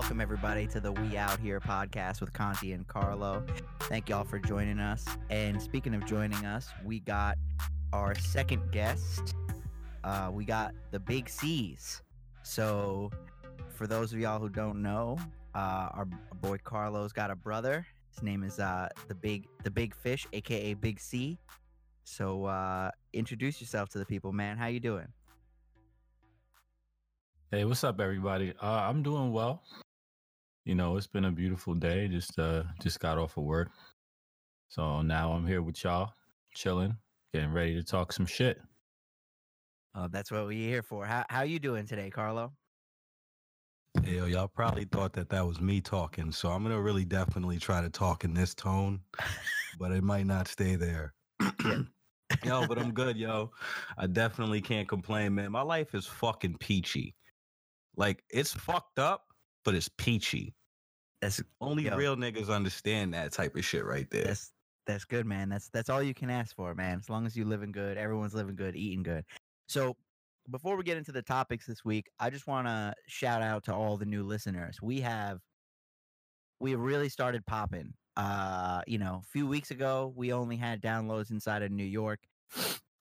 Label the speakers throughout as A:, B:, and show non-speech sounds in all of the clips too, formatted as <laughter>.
A: welcome everybody to the We Out Here podcast with Conti and Carlo. Thank y'all for joining us. And speaking of joining us, we got our second guest. Uh, we got the Big C's. So, for those of y'all who don't know, uh, our boy Carlo's got a brother. His name is uh, the Big the Big Fish, aka Big C. So, uh, introduce yourself to the people, man. How you doing?
B: Hey, what's up, everybody? Uh, I'm doing well. You know, it's been a beautiful day. Just uh, just got off of work, so now I'm here with y'all, chilling, getting ready to talk some shit.
A: Uh, that's what we're here for. How how you doing today, Carlo?
C: Yo, y'all probably thought that that was me talking, so I'm gonna really definitely try to talk in this tone, <laughs> but it might not stay there. <clears throat> yo, but I'm good, yo. I definitely can't complain, man. My life is fucking peachy. Like it's fucked up, but it's peachy.
A: That's
C: Only
A: Yo.
C: real niggas understand that type of shit right there.
A: that's that's good, man. That's that's all you can ask for, man. As long as you living good, everyone's living good, eating good. So before we get into the topics this week, I just want to shout out to all the new listeners. We have we have really started popping. Uh, you know, a few weeks ago, we only had downloads inside of New York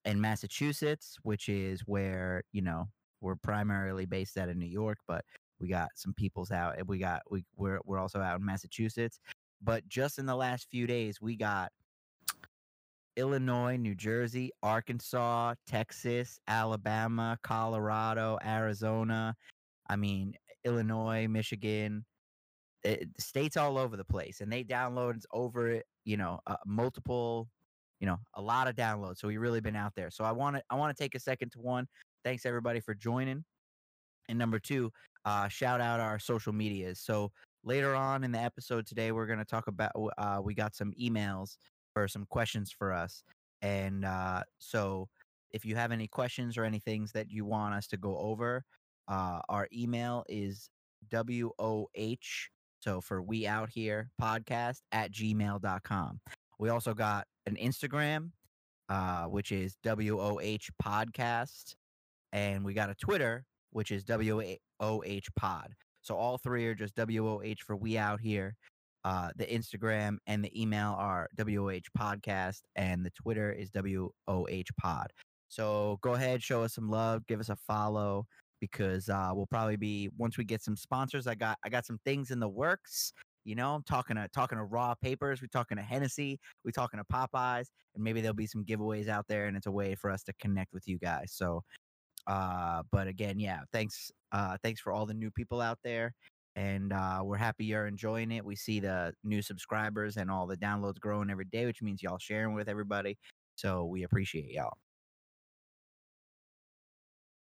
A: and Massachusetts, which is where you know we're primarily based out of New York, but we got some people's out, and we got we we're we're also out in Massachusetts. But just in the last few days, we got Illinois, New Jersey, Arkansas, Texas, Alabama, Colorado, Arizona. I mean, Illinois, Michigan, it, states all over the place, and they download over. You know, uh, multiple, you know, a lot of downloads. So we really been out there. So I want to I want to take a second to one. Thanks everybody for joining. And number two, uh, shout out our social medias. So later on in the episode today, we're going to talk about. Uh, we got some emails or some questions for us, and uh, so if you have any questions or any things that you want us to go over, uh, our email is woh so for we out here podcast at gmail.com. We also got an Instagram, uh, which is WOH podcast. And we got a Twitter, which is WOH pod. So all three are just WOH for we out here. Uh, the Instagram and the email are WOH podcast, and the Twitter is WOH pod. So go ahead, show us some love, give us a follow because uh, we'll probably be once we get some sponsors. I got I got some things in the works. You know, I'm talking to talking to Raw Papers. We're talking to Hennessy. We're talking to Popeyes, and maybe there'll be some giveaways out there, and it's a way for us to connect with you guys. So, uh, but again, yeah, thanks, uh, thanks for all the new people out there, and uh, we're happy you're enjoying it. We see the new subscribers and all the downloads growing every day, which means y'all sharing with everybody. So we appreciate y'all.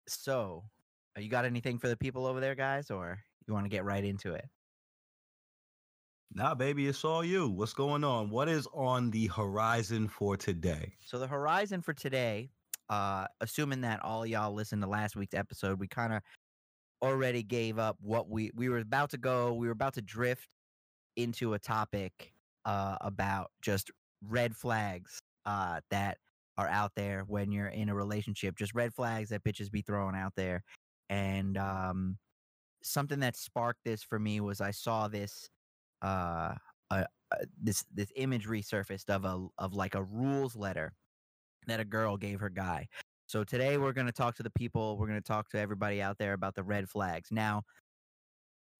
A: So, uh, you got anything for the people over there, guys, or you want to get right into it?
C: Nah, baby, it's all you. What's going on? What is on the horizon for today?
A: So the horizon for today, uh, assuming that all y'all listened to last week's episode, we kind of already gave up what we we were about to go. We were about to drift into a topic uh, about just red flags uh, that are out there when you're in a relationship. Just red flags that bitches be throwing out there. And um, something that sparked this for me was I saw this uh, uh, this this image resurfaced of a of like a rules letter that a girl gave her guy. So today we're going to talk to the people, we're going to talk to everybody out there about the red flags. Now,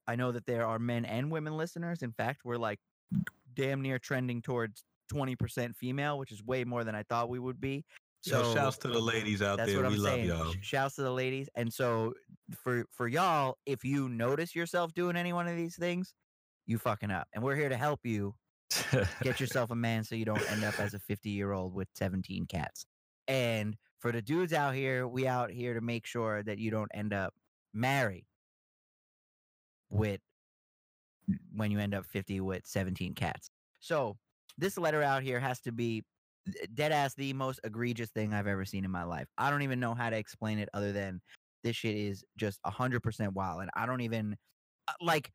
A: I know that there are men and women listeners. In fact, we're like damn near trending towards 20% female, which is way more than I thought we would be.
C: So shouts to the ladies out there. We
A: I'm
C: love
A: saying.
C: y'all.
A: Sh- Shouts to the ladies. And so for for y'all, if you notice yourself doing any one of these things, you fucking up. And we're here to help you <laughs> get yourself a man so you don't end up as a 50 year old with 17 cats. And for the dudes out here, we out here to make sure that you don't end up married with when you end up 50 with 17 cats. So this letter out here has to be dead ass the most egregious thing I've ever seen in my life. I don't even know how to explain it other than this shit is just 100% wild. And I don't even uh, like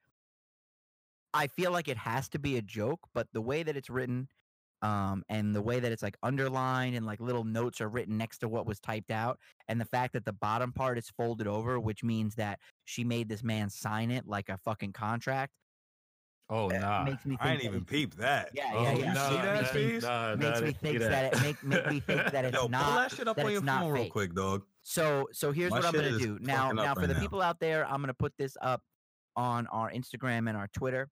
A: I feel like it has to be a joke, but the way that it's written, Um, and the way that it's like underlined and like little notes are written next to what was typed out, and the fact that the bottom part is folded over, which means that she made this man sign it like a fucking contract.
B: Oh
A: no!
B: nah.
A: makes me
C: I ain't
A: that
C: even peep that.
A: Yeah,
B: oh,
A: yeah, yeah.
B: Nah,
C: See
A: It
C: that,
A: makes me-
B: nah,
A: makes
B: nah,
A: me think that it make make me think that <laughs> it's
C: Yo, pull
A: not
C: that shit up
A: that
C: on
A: it's
C: your
A: not
C: phone real quick, dog.
A: So so here's
C: My
A: what I'm gonna do now.
C: fucking up
A: Now for the
C: now.
A: people out there, I'm gonna put this up on our Instagram and our Twitter,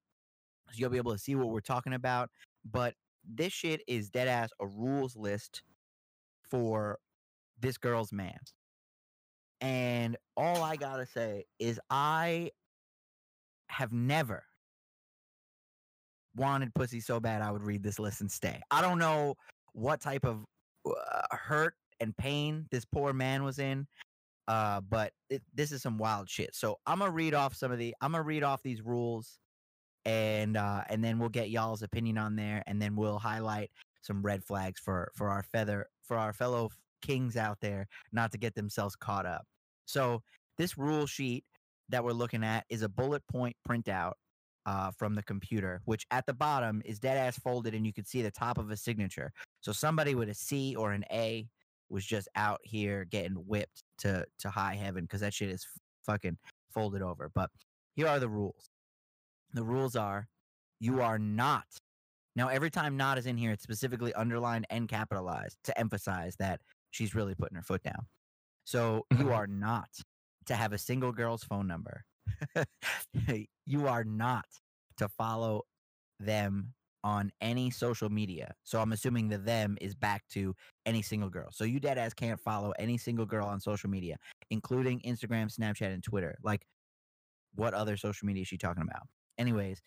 A: so you'll be able to see what we're talking about. But this shit is dead ass a rules list for this girl's man. And all I gotta say is I have never wanted pussy so bad I would read this list and stay. I don't know what type of uh, hurt and pain this poor man was in, uh, but it, this is some wild shit. So I'm gonna read off some of the. I'm gonna read off these rules, and uh, and then we'll get y'all's opinion on there, and then we'll highlight some red flags for for our feather for our fellow kings out there not to get themselves caught up. So this rule sheet that we're looking at is a bullet point printout uh, from the computer, which at the bottom is dead ass folded, and you can see the top of a signature. So somebody with a C or an A was just out here getting whipped to to high heaven because that shit is fucking folded over. But here are the rules. The rules are you are not now every time not is in here, it's specifically underlined and capitalized to emphasize that she's really putting her foot down. So you mm-hmm. are not to have a single girl's phone number. <laughs> you are not to follow them on any social media. So I'm assuming the them is back to any single girl. So you dead ass can't follow any single girl on social media, including Instagram, Snapchat, and Twitter. Like, what other social media is she talking about? Anyways,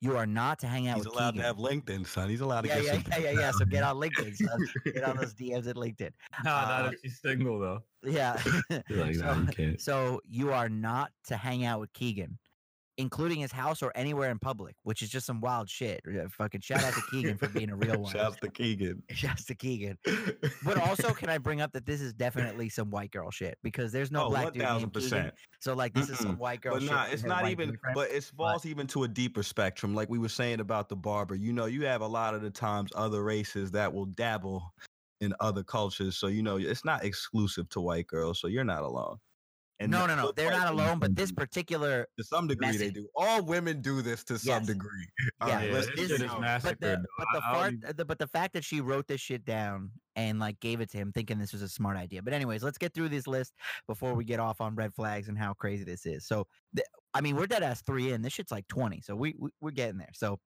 A: you are not to hang out with Keegan.
C: He's
A: with
C: allowed
A: Keegan.
C: to have LinkedIn, son. He's allowed to
A: yeah,
C: get
A: yeah,
C: some.
A: yeah, yeah, <laughs> yeah. So get on LinkedIn. son. Get on those <laughs> DMs at LinkedIn.
B: Nah,
A: Uh,
B: nah, she's single though.
A: Yeah. <laughs>
B: Like, nah,
A: so,
B: you
A: so you are not to hang out with Keegan, including his house or anywhere in public, which is just some wild shit. Uh, Fucking shout out to Keegan for being a real one.
C: Shouts to Keegan. <laughs>
A: Shouts to Keegan. But also, <laughs> can I bring up that this is definitely some white girl shit because there's no
C: oh,
A: black
C: one
A: dude
C: thousand percent.
A: So like, this is some white girl
C: But
A: shit.
C: nah, it's not even. But it falls even to a deeper spectrum, like we were saying about the barber. You know, you have a lot of the times other races that will dabble in other cultures. So you know, it's not exclusive to white girls. So you're not alone.
A: No, no, no, they're not alone. But this particular,
C: to some degree they do. All women do this to some
A: Yes.
C: degree. <laughs>
A: Yeah,
C: right,
B: yeah, this
A: this is-
B: is
C: go.
A: but the but the
B: I- I
A: fart, the, but the fact that she wrote this shit down and like gave it to him, thinking this was a smart idea. But anyways, let's get through this list before we get off on red flags and how crazy this is. So, th- I mean, we're dead ass three in. This shit's like twenty, so we, we we're getting there. So.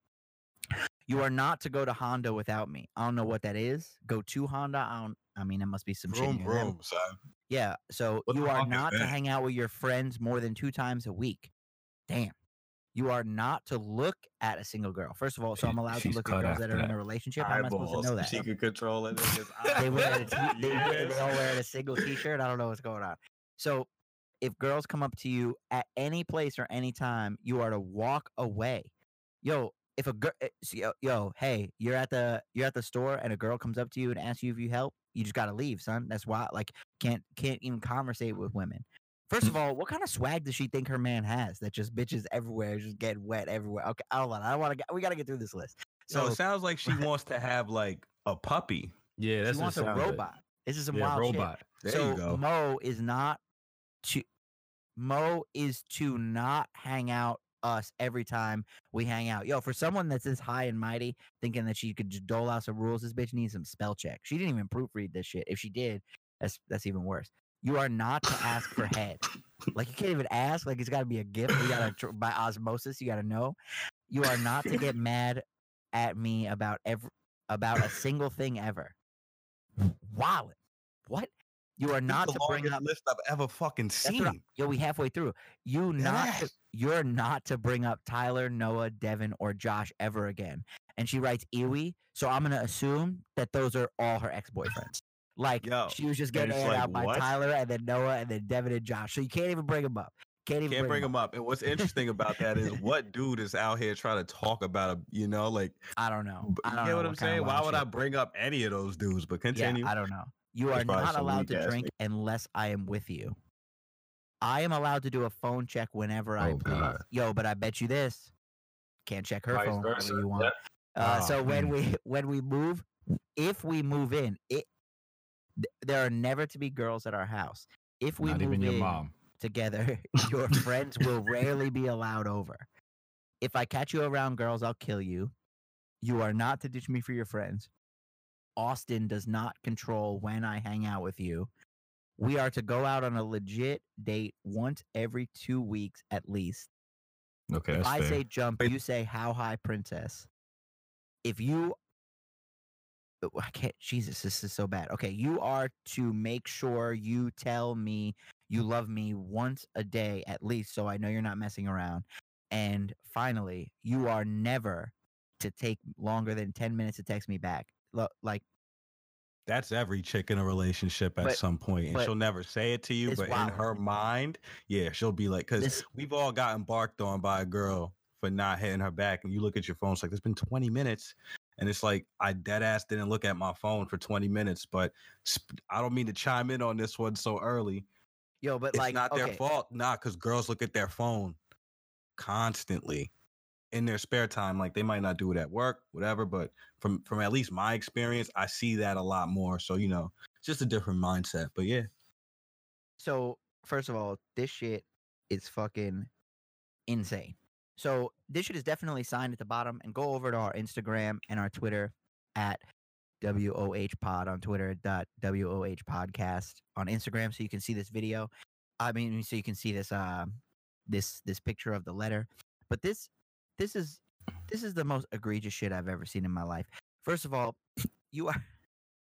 A: You are not to go to Honda without me. I don't know what that is. Go to Honda. I don't. I mean, it must be some shit.
C: Vroom, vroom, son.
A: Yeah. So
C: What
A: you are not to hang out with your friends more than two times a week. Damn. You are not to look at a single girl. First of all, so I'm allowed to look at girls that are in a relationship. How am I supposed to know that?
C: She could control it. <laughs>
A: They wear a t- they <laughs> all wear a single t-shirt. I don't know what's going on. So if girls come up to you at any place or any time, you are to walk away. Yo, if a girl, eh, yo, yo, hey, you're at the you're at the store and a girl comes up to you and asks you if you help, you just gotta leave, son. That's why, like, can't can't even conversate with women. First of mm. all, what kind of swag does she think her man has? That just bitches everywhere, just getting wet everywhere. Okay, hold on, I don't want to. get We gotta get through this list.
C: So
A: So
C: it sounds like she wants to have like a puppy.
B: yeah, that's
A: she wants a
B: sounds like.
A: robot. This is some
B: Yeah,
A: wild shit.
B: robot.
C: There
A: so
C: you go.
A: Mo is not to Mo is to not hang out us every time we hang out. Yo, for someone that's this high and mighty, thinking that she could just dole out some rules, this bitch needs some spell check. She didn't even proofread this shit. If she did, that's that's even worse. You are not to ask for head. Like you can't even ask. Like it's got to be a gift. You gotta by osmosis. You gotta know. You are not to get mad at me about every about a single thing ever. Wow. What? You are not to bring up.
C: list I've ever fucking seen.
A: Yo, we halfway through. You not. To. You're not to bring up Tyler, Noah, Devin, or Josh ever again. And she writes Iwi, so I'm gonna assume that those are all her ex boyfriends. Like
C: Yo,
A: she was just getting aired
C: like,
A: out by
C: what?
A: Tyler and then Noah and then Devin and Josh. So you can't even bring them up. Can't even
C: Can't bring
A: them
C: him up. And what's interesting about that is what dude is out here trying to talk about a, you know, like
A: I don't know. I
C: you
A: don't
C: get
A: know
C: what I'm saying? Why would I bring up any of those dudes? But continue.
A: Yeah, I don't know. You
C: That's
A: are not allowed to drink unless I am with you. I am allowed to do a phone check whenever I
B: Oh,
A: please.
B: God.
A: Yo, but I bet you this. Can't check her
B: Vice
A: phone
B: versa.
A: whenever you want.
B: Yep.
A: Uh,
C: Oh,
A: so when
C: hmm.
A: we <laughs> when we move, if we move in, it th- there are never to be girls at our house. If we
B: Not
A: move
B: even your
A: in
B: mom.
A: together, <laughs> <laughs> your friends will rarely be allowed over. If I catch you around girls, I'll kill you. You are not to ditch me for your friends. Austin does not control when I hang out with you. We are to go out on a legit date once every two weeks at least.
B: Okay,
A: if I
B: fair.
A: say jump,
C: Wait.
A: you say how high, princess. If you, Oh, I can't. Jesus, this is so bad. Okay, you are to make sure you tell me you love me once a day at least, so I know you're not messing around. And finally, you are never to take longer than ten minutes to text me back. Lo- Like
C: That's every chick in a relationship at
A: But-
C: some point, and she'll never say it to you, but in her mind, yeah, she'll be like, because we've all gotten barked on by a girl for not hitting her back, and you look at your phone, it's like it's been 20 minutes, and it's like I dead ass didn't look at my phone for 20 minutes, but sp- I don't mean to chime in on this one so early.
A: yo, but
C: It's
A: like,
C: not their
A: okay,
C: fault, nah, because girls look at their phone constantly in their spare time. Like they might not do it at work, whatever, but from from at least my experience, I see that a lot more. So you know, just a different mindset. But yeah,
A: So first of all, this shit is fucking insane. So this shit is definitely signed at the bottom, and go over to our Instagram and our Twitter at WOH Pod on Twitter dot WOH Podcast on Instagram, so you can see this video. I mean, so you can see this uh, this this picture of the letter. But this this is this is the most egregious shit I've ever seen in my life. First of all, <laughs> you are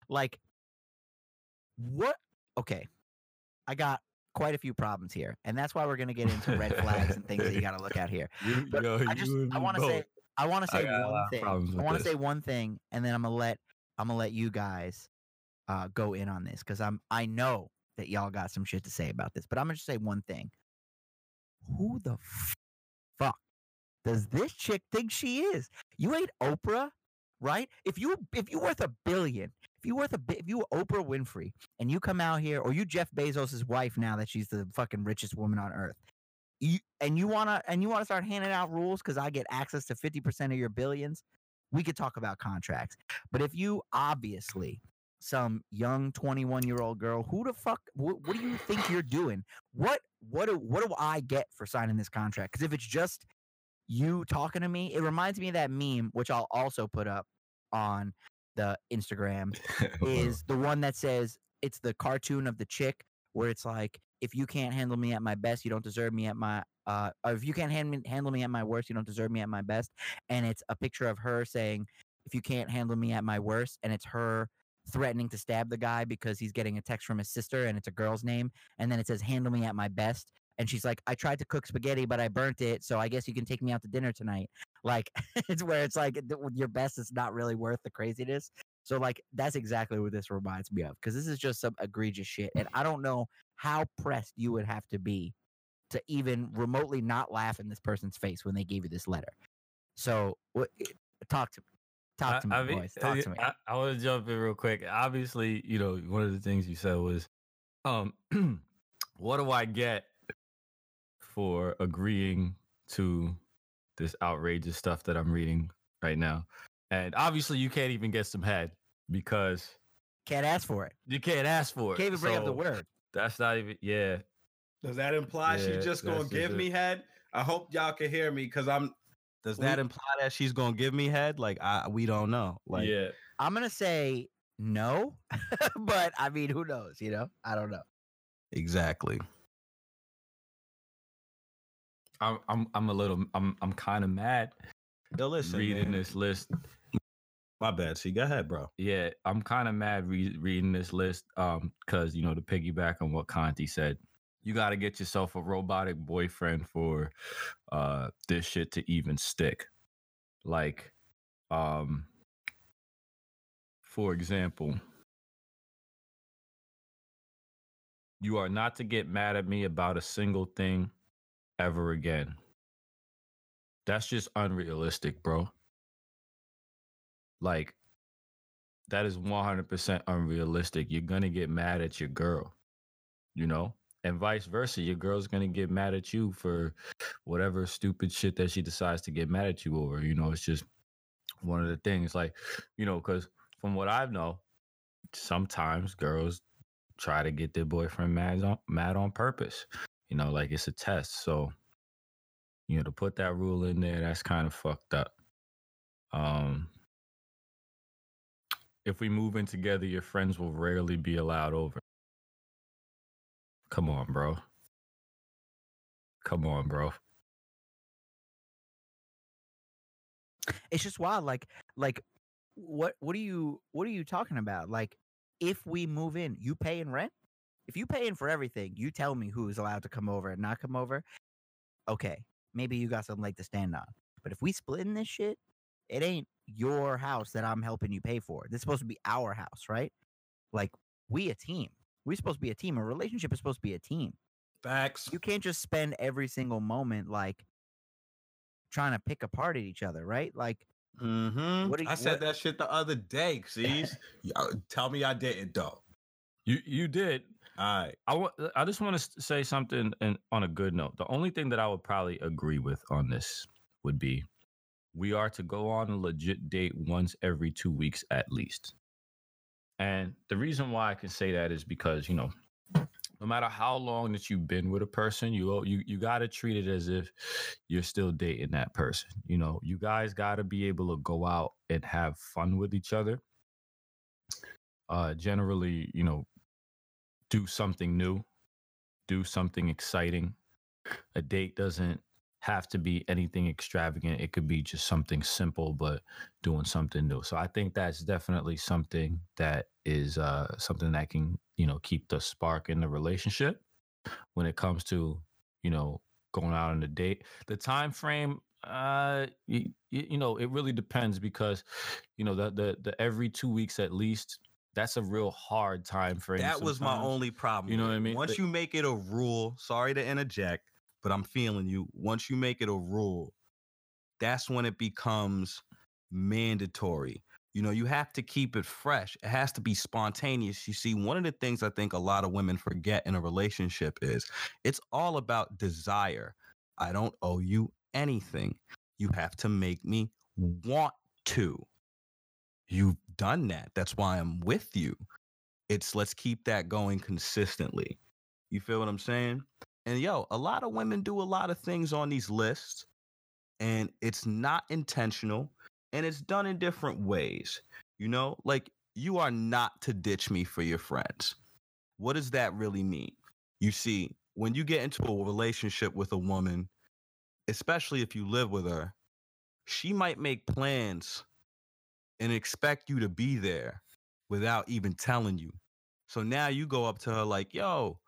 A: like what? Okay, I got quite a few problems here, and that's why we're gonna get into red flags and things that you got to look at here. <laughs>
B: You, yo,
A: I just I want to say I want to say
B: got a lot
A: one thing. I want to say one thing, and then I'm gonna let I'm gonna let you guys uh, go in on this because I'm I know that y'all got some shit to say about this, but I'm gonna just say one thing. Who the does this chick think she is? You ain't Oprah, right? If you if you worth a billion, if you worth a if you Oprah Winfrey and you come out here, or you Jeff Bezos' wife now that she's the fucking richest woman on earth, you and you wanna and you wanna start handing out rules because I get access to fifty percent of your billions, we could talk about contracts. But if you obviously some young 21 year old girl who the fuck what, what do you think you're doing what what do what do i get for signing this contract because if it's just you talking to me it reminds me of that meme which i'll also put up on the instagram <laughs> is the one that says it's the cartoon of the chick where it's like if you can't handle me at my best you don't deserve me at my uh or if you can't hand me, handle me at my worst you don't deserve me at my best and it's a picture of her saying if you can't handle me at my worst and it's her threatening to stab the guy because he's getting a text from his sister and it's a girl's name and then it says handle me at my best and she's like i tried to cook spaghetti but i burnt it so i guess you can take me out to dinner tonight. Like <laughs> it's where it's like your best is not really worth the craziness. So like that's exactly what this reminds me of because this is just some egregious shit and i don't know how pressed you would have to be to even remotely not laugh in this person's face when they gave you this letter. So what talk to me talk to me
B: I, I
A: boys talk
B: uh,
A: to me.
B: I, I want to jump in real quick. Obviously, you know, one of the things you said was, um, <clears throat> what do I get for agreeing to this outrageous stuff that I'm reading right now? And obviously, you can't even get some head because
A: can't ask for it
B: you can't ask for it.
A: can't even bring up the word
B: That's not even. Yeah,
D: Does that imply
B: Yeah,
D: she's just gonna give
B: it.
D: me head? I hope y'all can hear me because I'm
C: does
D: We-
C: that imply that she's gonna give me head? Like I, we don't know. Like
B: yeah.
A: I'm gonna say no, <laughs> but I mean, who knows? You know, I don't know.
C: exactly.
B: I'm, I'm, I'm a little. I'm, I'm kind of mad
C: Yo, listen,
B: reading
C: man.
B: this list
C: My bad. See, go ahead, bro.
B: Yeah, I'm kind of mad re- reading this list um because you know to piggyback on what Conti said, you got to get yourself a robotic boyfriend for uh this shit to even stick. Like um for example, you are not to get mad at me about a single thing ever again. That's just unrealistic, bro. Like that is 100% unrealistic. You're going to get mad at your girl, you know? And vice versa. Your girl's going to get mad at you for whatever stupid shit that she decides to get mad at you over. You know, it's just one of the things like you know because from what i know sometimes girls try to get their boyfriend mad on mad on purpose you know like it's a test so you know to put that rule in there that's kind of fucked up. Um if we move in together your friends will rarely be allowed over. Come on bro. Come on bro.
A: It's just wild like like what what are you what are you talking about? Like if we move in you paying rent if you paying for everything you tell me who's allowed to come over and not come over okay maybe you got some leg to stand on but if we split in this shit it ain't your house that i'm helping you pay for this is supposed to be our house right like we a team we supposed to be a team a relationship is supposed to be a team
D: Facts.
A: you can't just spend every single moment like trying to pick apart at each other right like
D: Mm-hmm.
A: What you-
D: I said
A: what-
D: that shit the other day. See, <laughs> tell me I didn't though.
B: you you did
D: All right.
B: I want. I just want to say something, and on a good note, the only thing that I would probably agree with on this would be, we are to go on a legit date once every two weeks at least. And the reason why I can say that is because you know, no matter how long that you've been with a person, you you you got to treat it as if you're still dating that person. You know, you guys got to be able to go out and have fun with each other. Uh, generally, you know, do something new, do something exciting. A date doesn't have to be anything extravagant. It could be just something simple, but doing something new. So I think that's definitely something that is uh, something that can, you know, keep the spark in the relationship when it comes to, you know, going out on a date. The time frame, uh, you, you know, it really depends because, you know, the the the every two weeks at least. That's a real hard time frame.
C: That was my only problem.
B: You know what I mean?
C: Once
B: But-
C: you make it a rule, sorry to interject, but I'm feeling you. Once you make it a rule, that's when it becomes mandatory. You know, you have to keep it fresh. It has to be spontaneous. You see, one of the things I think a lot of women forget in a relationship is it's all about desire. I don't owe you anything. You have to make me want to. You've done that. That's why I'm with you. It's let's keep that going consistently. You feel what I'm saying? And yo, a lot of women do a lot of things on these lists, and it's not intentional and it's done in different ways. You know, like you are not to ditch me for your friends. What does that really mean? You see, when you get into a relationship with a woman, especially if you live with her, she might make plans and expect you to be there without even telling you. So now you go up to her like, yo,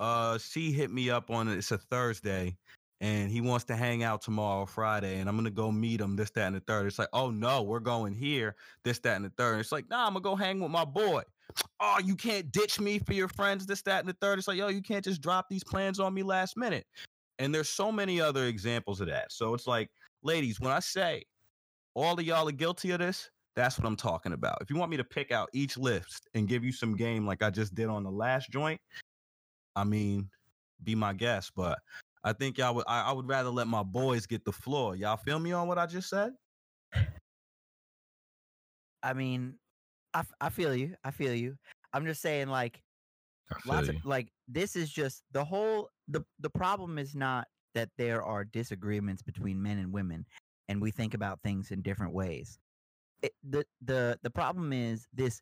C: uh, she hit me up on it's a Thursday and he wants to hang out tomorrow, Friday, and I'm gonna go meet him, this, that, and the third. It's like, oh no, we're going here, this, that, and the third. It's like, nah, I'm gonna go hang with my boy. <tsk> Oh, you can't ditch me for your friends, this, that, and the third. It's like, yo, you can't just drop these plans on me last minute. And there's so many other examples of that. So it's like, ladies, when I say all of y'all are guilty of this, that's what I'm talking about. If you want me to pick out each list and give you some game like I just did on the last joint, I mean, be my guest. But I think y'all would I, I would rather let my boys get the floor. Y'all feel me on what I just said?
A: I mean, I, f- I feel you. I feel you. I'm just saying, like, lots
B: you.
A: of like this is just the whole the the problem is not that there are disagreements between men and women, and we think about things in different ways. It, the the the problem is this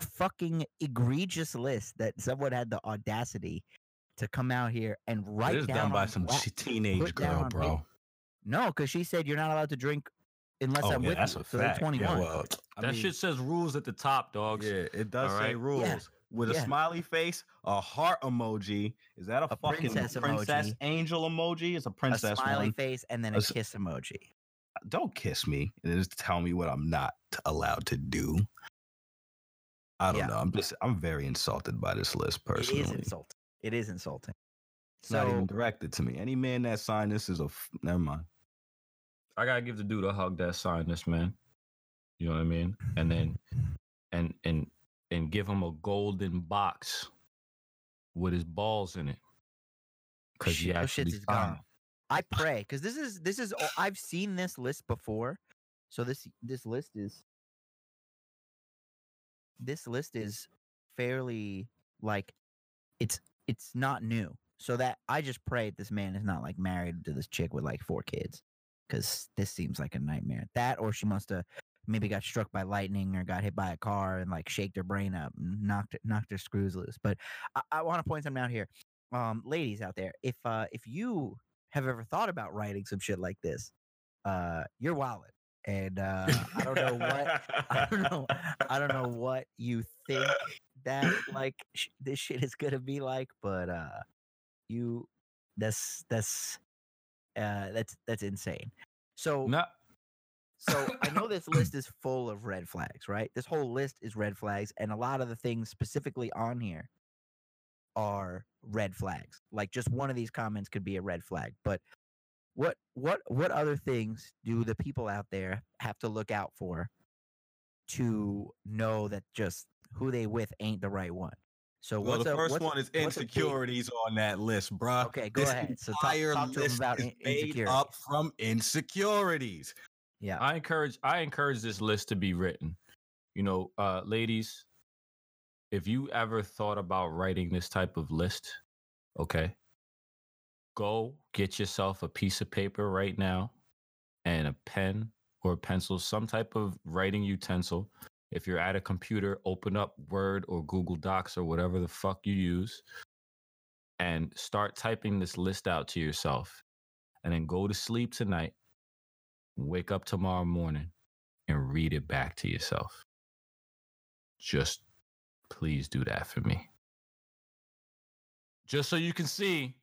A: fucking egregious list that someone had the audacity to come out here and write
C: it is
A: down
C: done by
A: on
C: some
A: bla-
C: ch- teenage girl, bro.
A: paper. No, because she said you're not allowed to drink unless
C: Oh,
A: I'm
C: yeah,
A: with
C: that's
A: you.
C: a
A: so they're
C: fact.
A: 21.
C: Yeah, well,
B: that
C: mean,
B: shit says rules at the top, dogs.
C: Yeah, it does
B: All
C: say
B: right?
C: rules
A: Yeah.
C: With a smiley face, a heart emoji. Is that a,
A: A
C: fucking
A: princess
C: princess
A: emoji.
C: angel emoji? It's a
A: a
C: princess
A: smiley
C: one.
A: face and then
C: a
A: kiss emoji.
C: Don't kiss me and just tell me what I'm not allowed to do. I don't
A: Yeah.
C: know. I'm just I'm very insulted by this list personally.
A: It is insulting. It is insulting.
C: It's not even directed to me. Any man that signed this is a f- never mind.
B: I gotta give the dude a hug that signed this, man. You know what I mean? And then, and and and give him a golden box with his balls in it, because he actually
A: is gone. I pray because this is this is oh, I've seen this list before So this this list is this list is fairly like it's it's not new. So that I just pray this man is not like married to this chick with like four kids, because this seems like a nightmare. That or she must have maybe got struck by lightning or got hit by a car and like shaked their brain up and knocked knocked their screws loose. But I, I want to point something out here, um, ladies out there. If uh if you have ever thought about writing some shit like this, uh, you're. And uh, I don't know what I don't know. I don't know what you think that like sh- this shit is gonna be like, but uh, you that's that's uh that's that's insane. So
B: No,
A: so I know <laughs> this list is full of red flags, right? This whole list is red flags, and a lot of the things specifically on here are red flags. Like just one of these comments could be a red flag. But what what what other things do the people out there have to look out for to know that just who they with ain't the right one? So
C: Well,
A: what's
C: the
A: a-
C: first one is insecurities on that list, bro.
A: Okay, go
C: This
A: ahead. So talk, talk to
C: list
A: about
C: is
A: in-
C: made
A: insecurities.
C: up from insecurities.
A: Yeah.
B: I encourage I encourage this list to be written. You know, uh, ladies, if you ever thought about writing this type of list, okay, go get yourself a piece of paper right now and a pen or a pencil, some type of writing utensil. If you're at a computer, open up Word or Google Docs or whatever the fuck you use and start typing this list out to yourself. And then go to sleep tonight wake up tomorrow morning and read it back to yourself. Just please do that for me. Just so you can see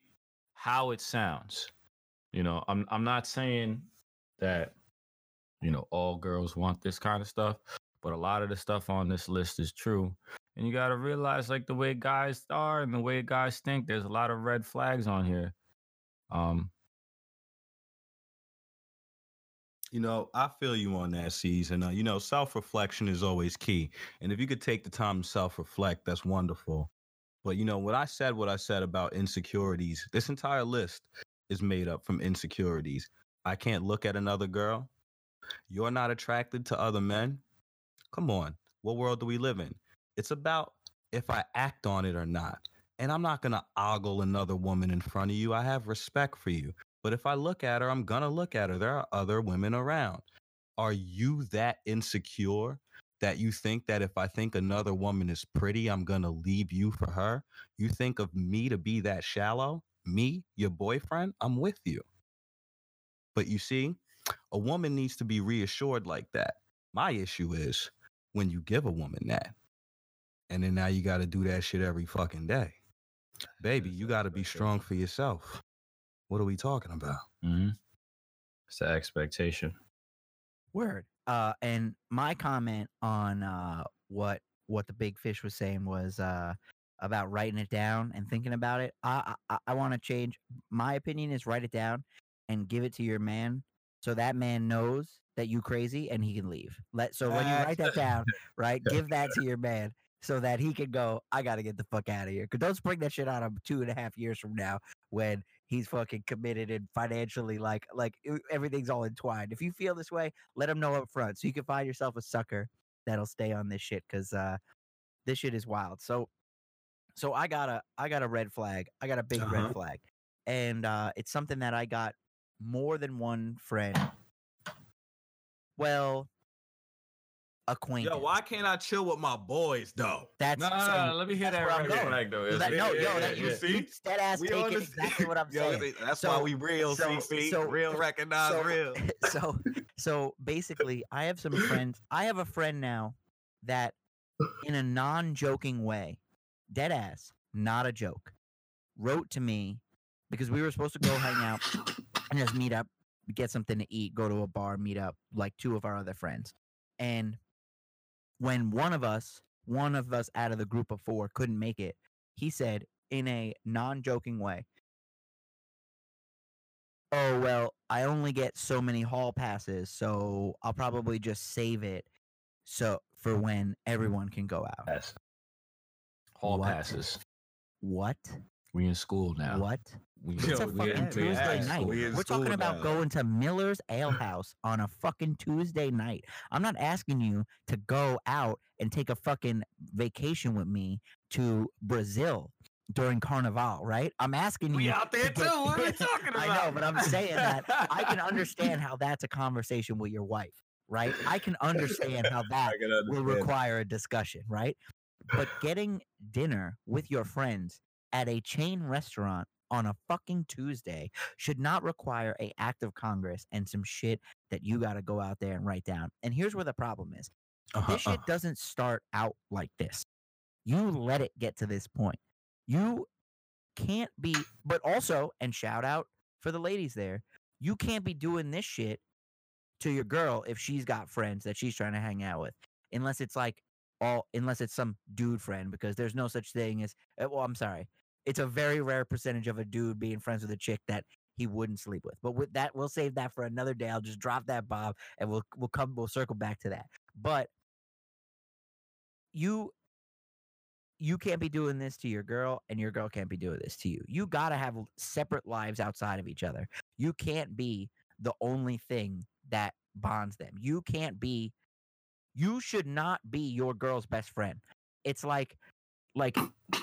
B: how it sounds. You know, I'm I'm not saying that you know all girls want this kind of stuff, but a lot of the stuff on this list is true. And you got to realize like the way guys are and the way guys think, there's a lot of red flags on here. Um
C: You know, I feel you on that season. Uh, you know, self reflection is always key. And if you could take the time to self reflect, that's wonderful. But, you know, what I said what I said about insecurities, this entire list is made up from insecurities. I can't look at another girl. You're not attracted to other men. Come on. What world do we live in? It's about if I act on it or not. And I'm not going to ogle another woman in front of you. I have respect for you. But if I look at her, I'm going to look at her. There are other women around. Are you that insecure that you think that if I think another woman is pretty, I'm going to leave you for her? You think of me to be that shallow? Me, your boyfriend? I'm with you. But you see, a woman needs to be reassured like that. My issue is when you give a woman that, and then now you got to do that shit every fucking day. Baby, you got to be strong for yourself. What are we talking about?
B: Mm-hmm. it's the expectation.
A: Word. Uh, and my comment on uh what what the big fish was saying was uh about writing it down and thinking about it. I I, I want to change. My opinion is write it down and give it to your man so that man knows that you crazy and he can leave. Let so when you write that down, <laughs> right? Give that to your man so that he can go. I got to get the fuck out of here. Cause don't spring that shit on him two and a half years from now when he's fucking committed and financially like like everything's all entwined. If you feel this way, let him know up front so you can find yourself a sucker that'll stay on this shit because uh this shit is wild. So so I got a I got a red flag. I got a big
C: Uh-huh.
A: red flag. And uh it's something that I got more than one friend. Well, acquaintance.
C: Yo, why can't I chill with my boys though?
A: That's
B: No, no,
A: so-
B: no, let me hear that
A: right I'm
B: red
A: going.
B: flag though.
A: You
B: It's-
A: let- no,
C: yeah,
A: yo,
C: yeah,
A: that
C: yeah,
A: you,
C: see?
A: you dead ass
C: We
A: taking
C: on the-
A: exactly what I'm <laughs>
C: Yo,
A: saying.
C: That's
A: So-
C: why we real,
A: so-
C: CC.
A: so-
C: real recognize
A: so-
C: real. <laughs>
A: so so basically i have some friends i have a friend now that in a non-joking way dead ass not a joke wrote to me because we were supposed to go hang out and just meet up get something to eat go to a bar meet up like two of our other friends and when one of us one of us out of the group of four couldn't make it he said in a non-joking way oh well i only get so many hall passes so i'll probably just save it so for when everyone can go out
B: Yes. Hall
A: What?
B: passes.
A: what
B: We in school now.
A: What?
B: We,
A: it's
D: yo,
A: a fucking
D: we
A: Tuesday
D: ass.
A: night.
D: We
A: We're talking about
D: now.
A: going to Miller's <laughs> Ale House on a fucking Tuesday night. I'm not asking you to go out and take a fucking vacation with me to Brazil during Carnival, right? I'm asking you.
B: we out there
A: to
B: too.
A: get-
B: What are you <laughs> talking about?
A: I know, but I'm saying that I can <laughs> understand how that's a conversation with your wife, right? I can understand how that
D: I can
A: will require a discussion, right? But getting dinner with your friends at a chain restaurant on a fucking Tuesday should not require a act of Congress and some shit that you got to go out there and write down. And here's where the problem is.
C: Uh-huh,
A: This shit
C: uh.
A: doesn't start out like this. You let it get to this point. You can't be, but also, and shout out for the ladies there, you can't be doing this shit to your girl if she's got friends that she's trying to hang out with, unless it's like all, unless it's some dude friend, because there's no such thing as, uh, well, I'm sorry. It's a very rare percentage of a dude being friends with a chick that he wouldn't sleep with. But with that, we'll save that for another day. I'll just drop that bomb and we'll we'll come we'll circle back to that. But you you can't be doing this to your girl and your girl can't be doing this to you. You got to have separate lives outside of each other. You can't be the only thing that bonds them. You can't be you should not be your girl's best friend. It's like like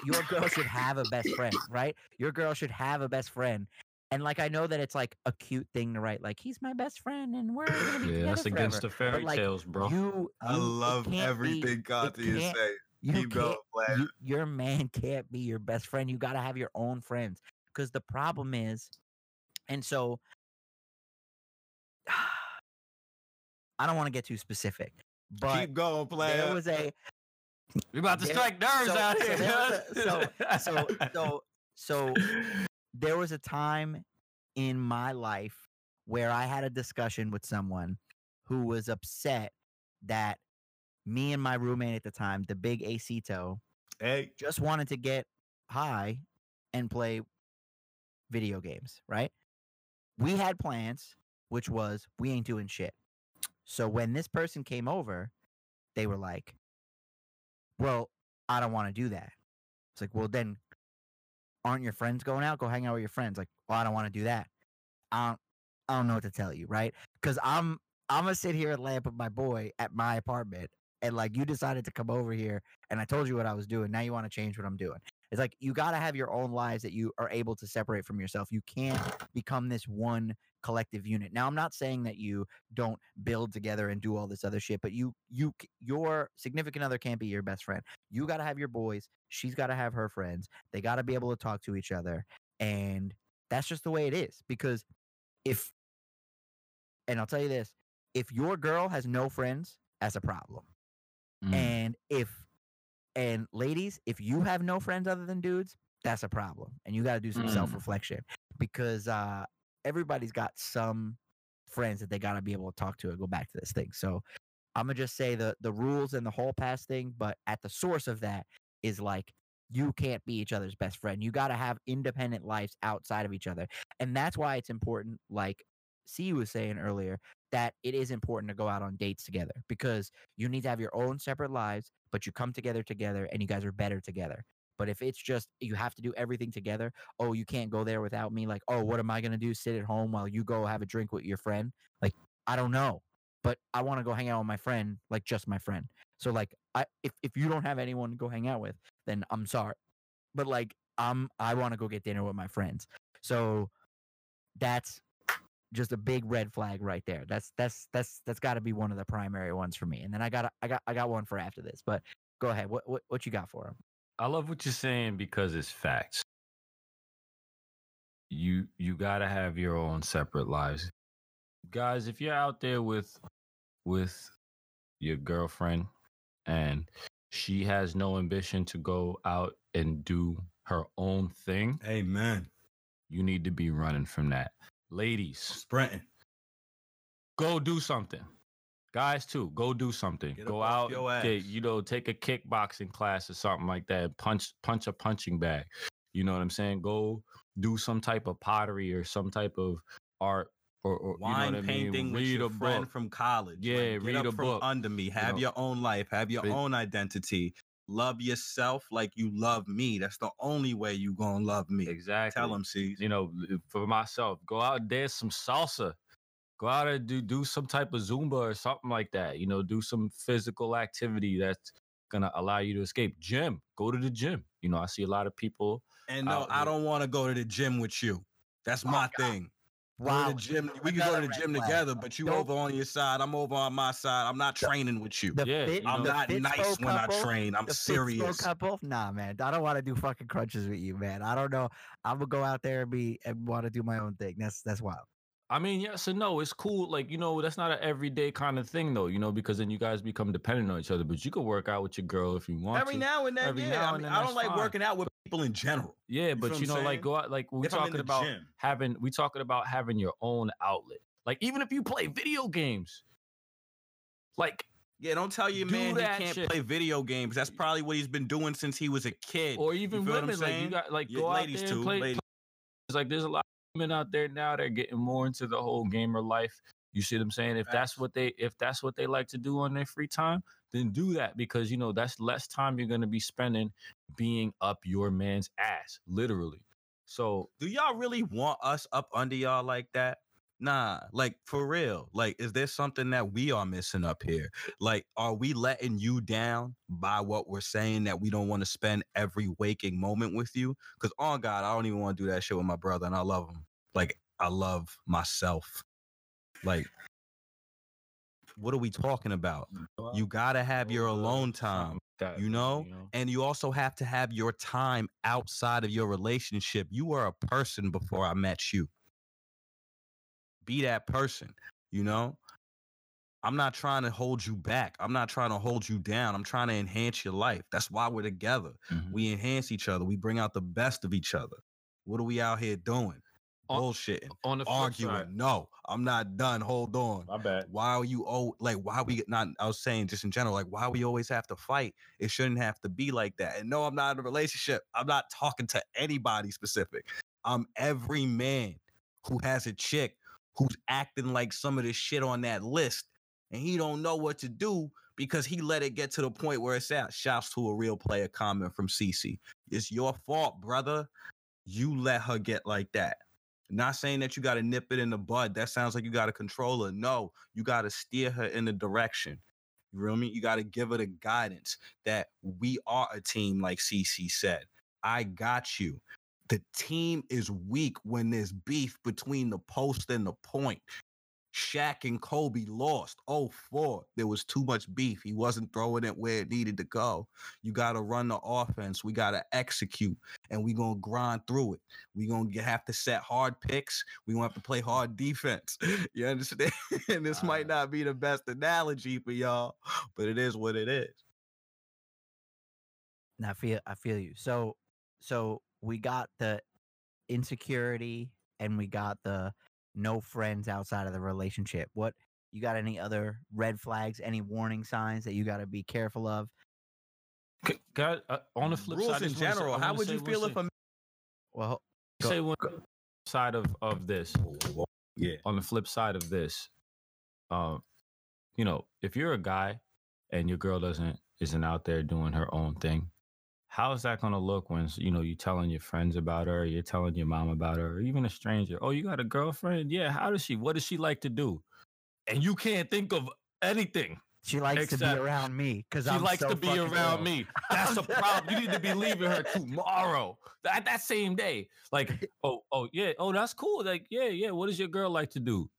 A: your girl should have a best friend, right? Your girl should have a best friend. And like I know that it's like a cute thing to write like he's my best friend and we're going to be
B: Yeah, that's
A: together
B: against
A: forever."
B: the fairy
A: like,
B: tales, bro.
A: You,
D: I
A: you- it
D: love
A: can't be-
D: everything Conti is
A: can't-
D: saying.
A: you
D: Keep going,
A: can't-
D: player.
A: you- your man can't be your best friend. You got to have your own friends. Because the problem is, and so <sighs> I don't want to get too specific, but
D: Keep going, player.
A: there was a
B: we about to
A: there-
B: strike nerves
A: so-
B: out here.
A: was a- <laughs> so so so there was a time in my life where I had a discussion with someone who was upset that me and my roommate at the time, the big Acito,
D: hey,
A: just wanted to get high and play video games, right? We had plans, which was we ain't doing shit. So when this person came over, they were like, Well, I don't want to do that. It's like, Well, then aren't your friends going out? Go hang out with your friends. Like, well, I don't want to do that. I don't, I don't know what to tell you, right? Because I'm I'm gonna sit here and lamp with my boy at my apartment, and like you decided to come over here, and I told you what I was doing. Now you want to change what I'm doing. It's like you got to have your own lives that you are able to separate from yourself. You can't become this one collective unit. Now I'm not saying that you don't build together and do all this other shit, but you you your significant other can't be your best friend. You got to have your boys. She's got to have her friends. They got to be able to talk to each other, and that's just the way it is. Because if and I'll tell you this, if your girl has no friends, that's a problem.
B: Mm.
A: And if and ladies, if you have no friends other than dudes, that's a problem. And you got to do some
B: Mm.
A: self-reflection because uh everybody's got some friends that they got to be able to talk to and go back to this thing. So I'm gonna just say the the rules and the whole pass thing, but at the source of that is like you can't be each other's best friend. You got to have independent lives outside of each other, and that's why it's important. Like C was saying earlier, that it is important to go out on dates together because you need to have your own separate lives, but you come together together and you guys are better together. But if it's just you have to do everything together, oh, you can't go there without me. Like, oh, what am I gonna do? Sit at home while you go have a drink with your friend? Like, I don't know, but I want to go hang out with my friend, like just my friend. So like, I if if you don't have anyone to go hang out with, then I'm sorry, but like, I'm I want to go get dinner with my friends. So that's just a big red flag right there. That's that's that's that's got to be one of the primary ones for me. And then I got I got I got one for after this. But go ahead. What what what you got for him?
B: I love what you're saying because it's facts. You you gotta have your own separate lives, guys. If you're out there with with your girlfriend and she has no ambition to go out and do her own thing,
C: Amen.
B: you need to be running from that. Ladies,
C: Sprinting.
B: go do something. Guys too, go do something.
C: Get
B: go out, get, you know, take a kickboxing class or something like that. Punch, punch a punching bag. You know what I'm saying? Go do some type of pottery or some type of art or, or
C: Wine
B: you know what I
C: painting
B: mean.
C: with
B: Read
C: your
B: a
C: friend
B: book.
C: from college.
B: Yeah,
C: Like,
B: read a
C: from
B: book,
C: under me. Have
B: know.
C: your own life. Have your
B: But-
C: own identity. Love yourself like you love me. That's the only way you gonna love me.
B: Exactly.
C: Tell them, see.
B: You know, for myself, go out and dance some salsa. Go out and do do some type of Zumba or something like that. You know, do some physical activity that's gonna allow you to escape. Gym. Go to the gym. You know, I see a lot of people.
C: And uh,
B: no,
C: I don't want to go to the gym with you. That's
A: Oh,
C: my
A: God.
C: thing. Go
A: Wow.
C: to the gym. We can go to the gym
A: flag.
C: together, but you
A: Don't-
C: over on your side. I'm over on my side. I'm not training with you.
A: The
B: Yeah,
A: fit,
C: I'm
B: know-
A: the
C: not
A: Fitspo
C: nice when I train. I'm serious.
A: couple? Nah, man. I don't want to do fucking crunches with you, man. I don't know. I'm gonna go out there and be and want to do my own thing. That's that's wild.
B: I mean, yes and no. It's cool. Like, you know, that's not an everyday kind of thing though, you know, because then you guys become dependent on each other. But you can work out with your girl if you want
C: Every
B: to.
C: now and then,
B: Every
C: yeah.
B: now
C: I,
B: and
C: mean,
B: then,
C: I don't like
B: fine.
C: working out with people in general.
B: Yeah, but you know, like go out like we
C: if
B: talking about
C: gym.
B: having we talking about having your own outlet. Like even if you play video games, like
C: Yeah, don't tell your
B: Do
C: man he can't
B: shit.
C: play video games. That's probably what he's been doing since he was a kid.
B: or even
C: feel what I'm
B: women, like you
C: saying?
B: got like
C: Yeah,
B: go out
C: ladies
B: there
C: too,
B: play.
C: ladies.
B: It's like there's a lot of women out there now. They're getting more into the whole gamer life. You see what I'm saying? If that's what they if that's what they like to do on their free time, then do that because you know that's less time you're gonna be spending being up your man's ass, literally. So
C: Do y'all really want us up under y'all like that? Nah, like for real. Like, is there something that we are missing up here? Like, are we letting you down by what we're saying that we don't want to spend every waking moment with you? Because, oh God, I don't even want to do that shit with my brother, and I love him. Like, I love myself. Like, what are we talking about? You gotta have your alone time. You know? And you also have to have your time outside of your relationship. You were a person before I met you. Be that person, you know? I'm not trying to hold you back. I'm not trying to hold you down. I'm trying to enhance your life. That's why we're together.
B: Mhm.
C: We enhance each other. We bring out the best of each other. What are we out here doing?
B: On-
C: Bullshitting,
B: on the
C: arguing.
B: side-
C: No, I'm not done. Hold on
B: my bad.
C: why are you oh like why we not i was saying just in general like why we always have to fight it shouldn't have to be like that and no i'm not in a relationship i'm not talking to anybody specific i'm every man who has a chick who's acting like some of the shit on that list and he don't know what to do because he let it get to the point where it's at shouts to a real player comment from cc it's your fault brother you let her get like that not saying that you got to nip it in the bud. That sounds like you got to control her. No, you got to steer her in the direction. You feel me? You got to give her the guidance that we are a team, like CC said. I got you. The team is weak when there's beef between the post and the point. Shaq and Kobe lost 0-4. There was too much beef. He wasn't throwing it where it needed to go. You got to run the offense. We got to execute, and we're going to grind through it. we going to have to set hard picks. we going to have to play hard defense. <laughs> You understand? <laughs> and this might
B: Ah.
C: not be the best analogy for y'all, but it is what it is.
A: And I feel I feel you. So so we got the insecurity and we got the no friends outside of the relationship. What you got any other red flags, any warning signs that you got to be careful of?
B: C- God, uh, on the flip
C: Rules
B: side,
C: in
B: just wanna say-
C: general, how would
B: say
C: you
B: one
C: feel if a
A: Well,
B: I say one side of of this
C: yeah
B: on the flip side of this um you know if you're a guy and your girl doesn't isn't out there doing her own thing how is that going to look when you know you're telling your friends about her you're telling your mom about her or even a stranger oh you got a girlfriend yeah how does she what does she like to do and you can't think of anything
A: she likes to be around me because
B: she
A: I'm
B: likes
A: so
B: to be around
A: cool.
B: me. <laughs> That's a problem. You need to be leaving her tomorrow. That that same day. Like, <laughs> oh, oh yeah, oh, that's cool. Like, yeah, yeah. What does your girl like to do?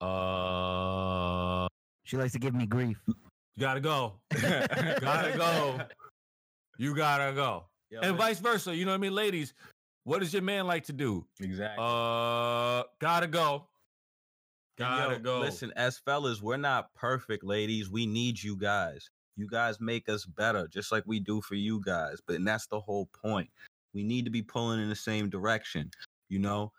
B: Uh
A: She likes to give me grief.
B: you gotta go. <laughs> gotta go. You gotta go. and vice versa. You know what I mean? Ladies, what does your man like to do?
C: exactly.
B: Uh gotta go. Gotta
C: yo,
B: go.
C: Listen, as fellas, we're not perfect, ladies. We need you guys. You guys make us better, just like we do for you guys. But and that's the whole point. We need to be pulling in the same direction. You know,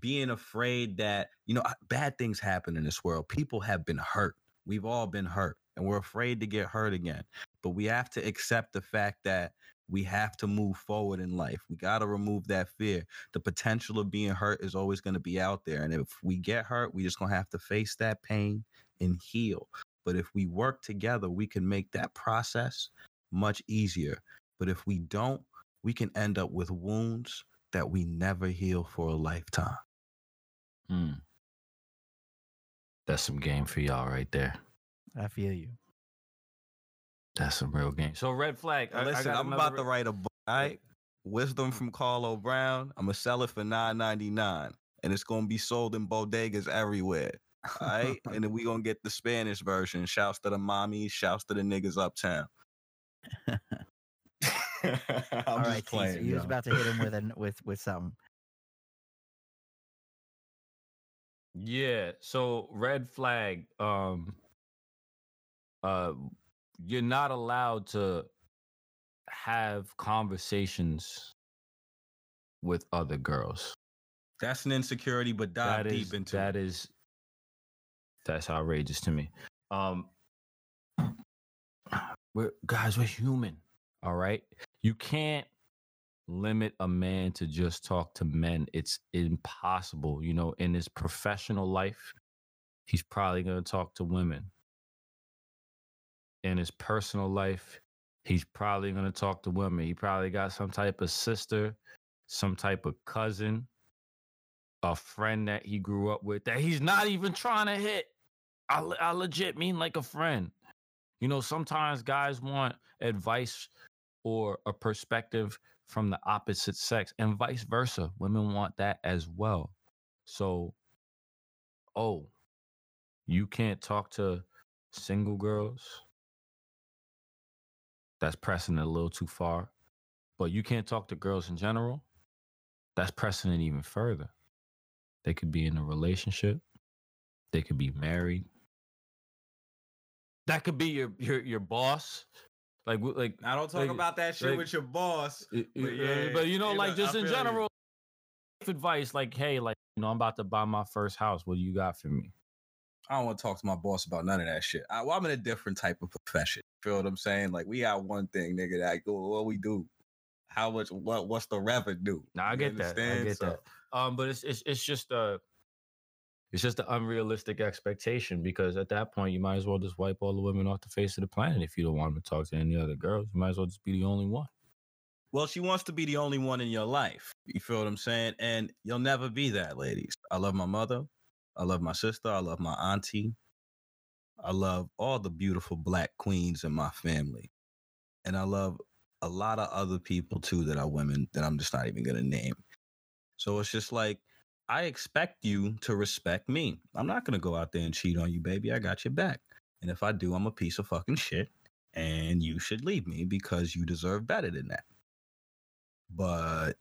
C: being afraid that you know bad things happen in this world. People have been hurt. We've all been hurt, and we're afraid to get hurt again. But we have to accept the fact that we have to move forward in life. We got to remove that fear the potential of being hurt is always going to be out there. And if we get hurt, we just going to have to face that pain and heal. But if we work together, we can make that process much easier. But if we don't, we can end up with wounds that we never heal for a lifetime.
B: Hmm. That's some game for y'all right there.
A: I feel you.
B: That's some real game. So red flag. I- I
C: Listen,
B: got
C: I'm
B: another
C: about to write a book. All right, Wisdom from Carlo Brown. I'm gonna sell it for nine ninety nine, and it's gonna be sold in bodegas everywhere. All right, <laughs> and then we gonna get the Spanish version. Shouts to the mommies. Shouts to the niggas uptown. <laughs> I'm
A: All
C: just
A: right,
C: playing.
A: Caesar, you was about to hit him with an with with something.
B: Yeah. So red flag. Um. Uh, you're not allowed to have conversations with other girls.
C: That's an insecurity, but dive
B: That
C: deep
B: is
C: into
B: that is that's outrageous to me. Um, we're guys, we're human. All right, you can't limit a man to just talk to men. It's impossible. You know, in his professional life, he's probably going to talk to women. In his personal life, he's probably going to talk to women. He probably got some type of sister, some type of cousin, a friend that he grew up with that he's not even trying to hit. I, I legit mean like a friend. You know, sometimes guys want advice or a perspective from the opposite sex, and vice versa. Women want that as well. So, oh, you can't talk to single girls? That's pressing it a little too far. But you can't talk to girls in general? That's pressing it even further. They could be in a relationship. They could be married. That could be your your your boss. Like like
D: I don't talk
B: Like-
D: about that shit
B: like-
D: with your boss. But
B: uh,
D: yeah,
B: but you know, like just
D: I
B: in general advice, like, hey, like, you know, I'm about to buy my first house. What do you got for me?
C: I don't want to talk to my boss about none of that shit. I, well, I'm in a different type of profession. Feel what I'm saying? Like we got one thing, nigga. That go what we do. How much? What? What's the revenue?
B: Nah, I get that. I get
C: So,
B: that. Um, but it's it's it's just uh it's just an unrealistic expectation because at that point you might as well just wipe all the women off the face of the planet if you don't want to talk to any other girls. You might as well just be the only one.
C: Well, she wants to be the only one in your life. You feel what I'm saying? And you'll never be that, ladies. I love my mother. I love my sister. I love my auntie. I love all the beautiful black queens in my family. And I love a lot of other people too that are women that I'm just not even going to name. So it's just like, I expect you to respect me. I'm not going to go out there and cheat on you, baby. I got your back. And if I do, I'm a piece of fucking shit. And you should leave me because you deserve better than that. But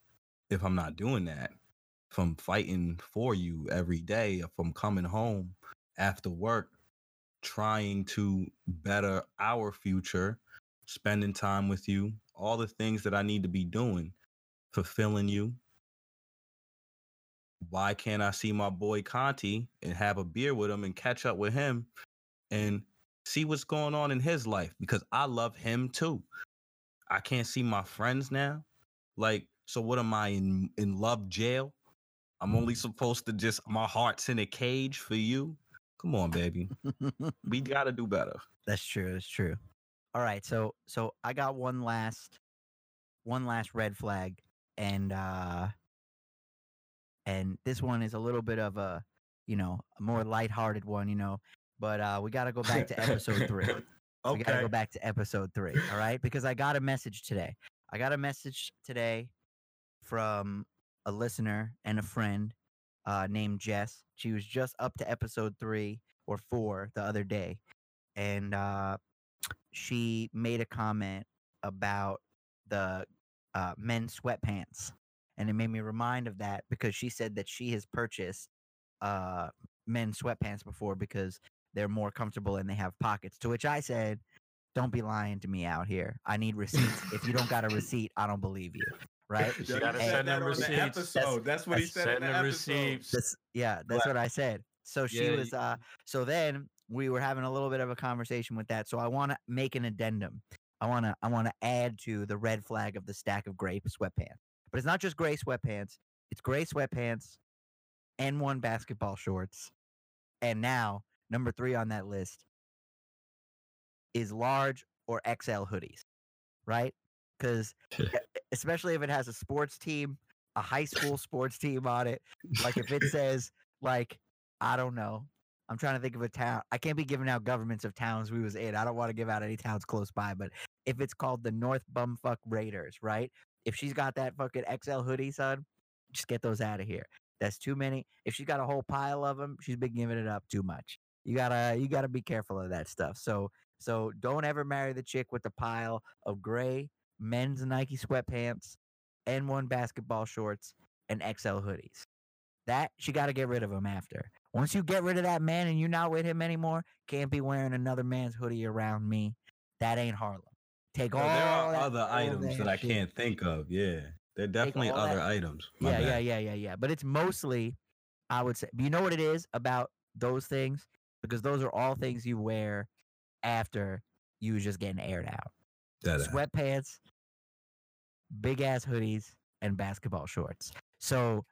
C: if I'm not doing that, I'm fighting for you every day, from coming home after work, trying to better our future, spending time with you, all the things that I need to be doing, fulfilling you. Why can't I see my boy Conti and have a beer with him and catch up with him and see what's going on in his life? Because I love him too. I can't see my friends now. Like, so what am I in in love jail? I'm only supposed to just my heart's in a cage for you. Come on, baby. We <laughs> gotta do better.
A: That's true. That's true. All right, so so I got one last one last red flag and uh and this one is a little bit of a, you know, a more lighthearted one, you know, but uh we got to go back to episode 3. <laughs> okay. We got to go back to episode 3, all right? Because I got a message today. I got a message today from a listener and a friend uh named Jess. She was just up to episode 3 or 4 the other day. And uh she made a comment about the uh, men's sweatpants, and it made me remind of that because she said that she has purchased uh, men's sweatpants before because they're more comfortable and they have pockets. To which I said, "Don't be lying to me out here. I need receipts. if you don't got a <laughs> receipt, I don't believe you." Right?
B: You gotta send them
D: on the
B: receipts.
D: episode. That's what he
A: that's-
D: said in
B: Send
D: the
B: the
D: episode.
B: receipts.
A: This, yeah, that's what I said. So she
B: Yeah,
A: was. Uh, so then we were having a little bit of a conversation with that. So I want to make an addendum. I want to. I want to add to the red flag of the stack of gray sweatpants. But it's not just gray sweatpants. It's gray sweatpants, and one basketball shorts, and now number three on that list is large or XL hoodies. right? Because <laughs> especially if it has a sports team, a high school sports team on it. Like if it <laughs> says like I don't know, I'm trying to think of a town. I can't be giving out governments of towns we was in. I don't want to give out any towns close by, but if it's called the North Bumfuck Raiders, right? If she's got that fucking XL hoodie, son, just get those out of here. That's too many. If she's got a whole pile of them, she's been giving it up too much. You gotta you gotta be careful of that stuff. So so don't ever marry the chick with the pile of gray men's Nike sweatpants, N1 basketball shorts, and XL hoodies. That she got to get rid of them after. Once you get rid of that man and you're not with him anymore, can't be wearing another man's hoodie around me. That ain't Harlem. Take all
C: there are
A: that-
C: other items that I can't think of. Yeah, there are definitely other
A: that-
C: items. My
A: Yeah, yeah,
C: bad.
A: yeah, yeah, yeah. But it's mostly, I would say, you know what it is about those things? Because those are all things you wear after you was just getting aired out.
C: That, uh,
A: Sweatpants, big ass hoodies, and basketball shorts. So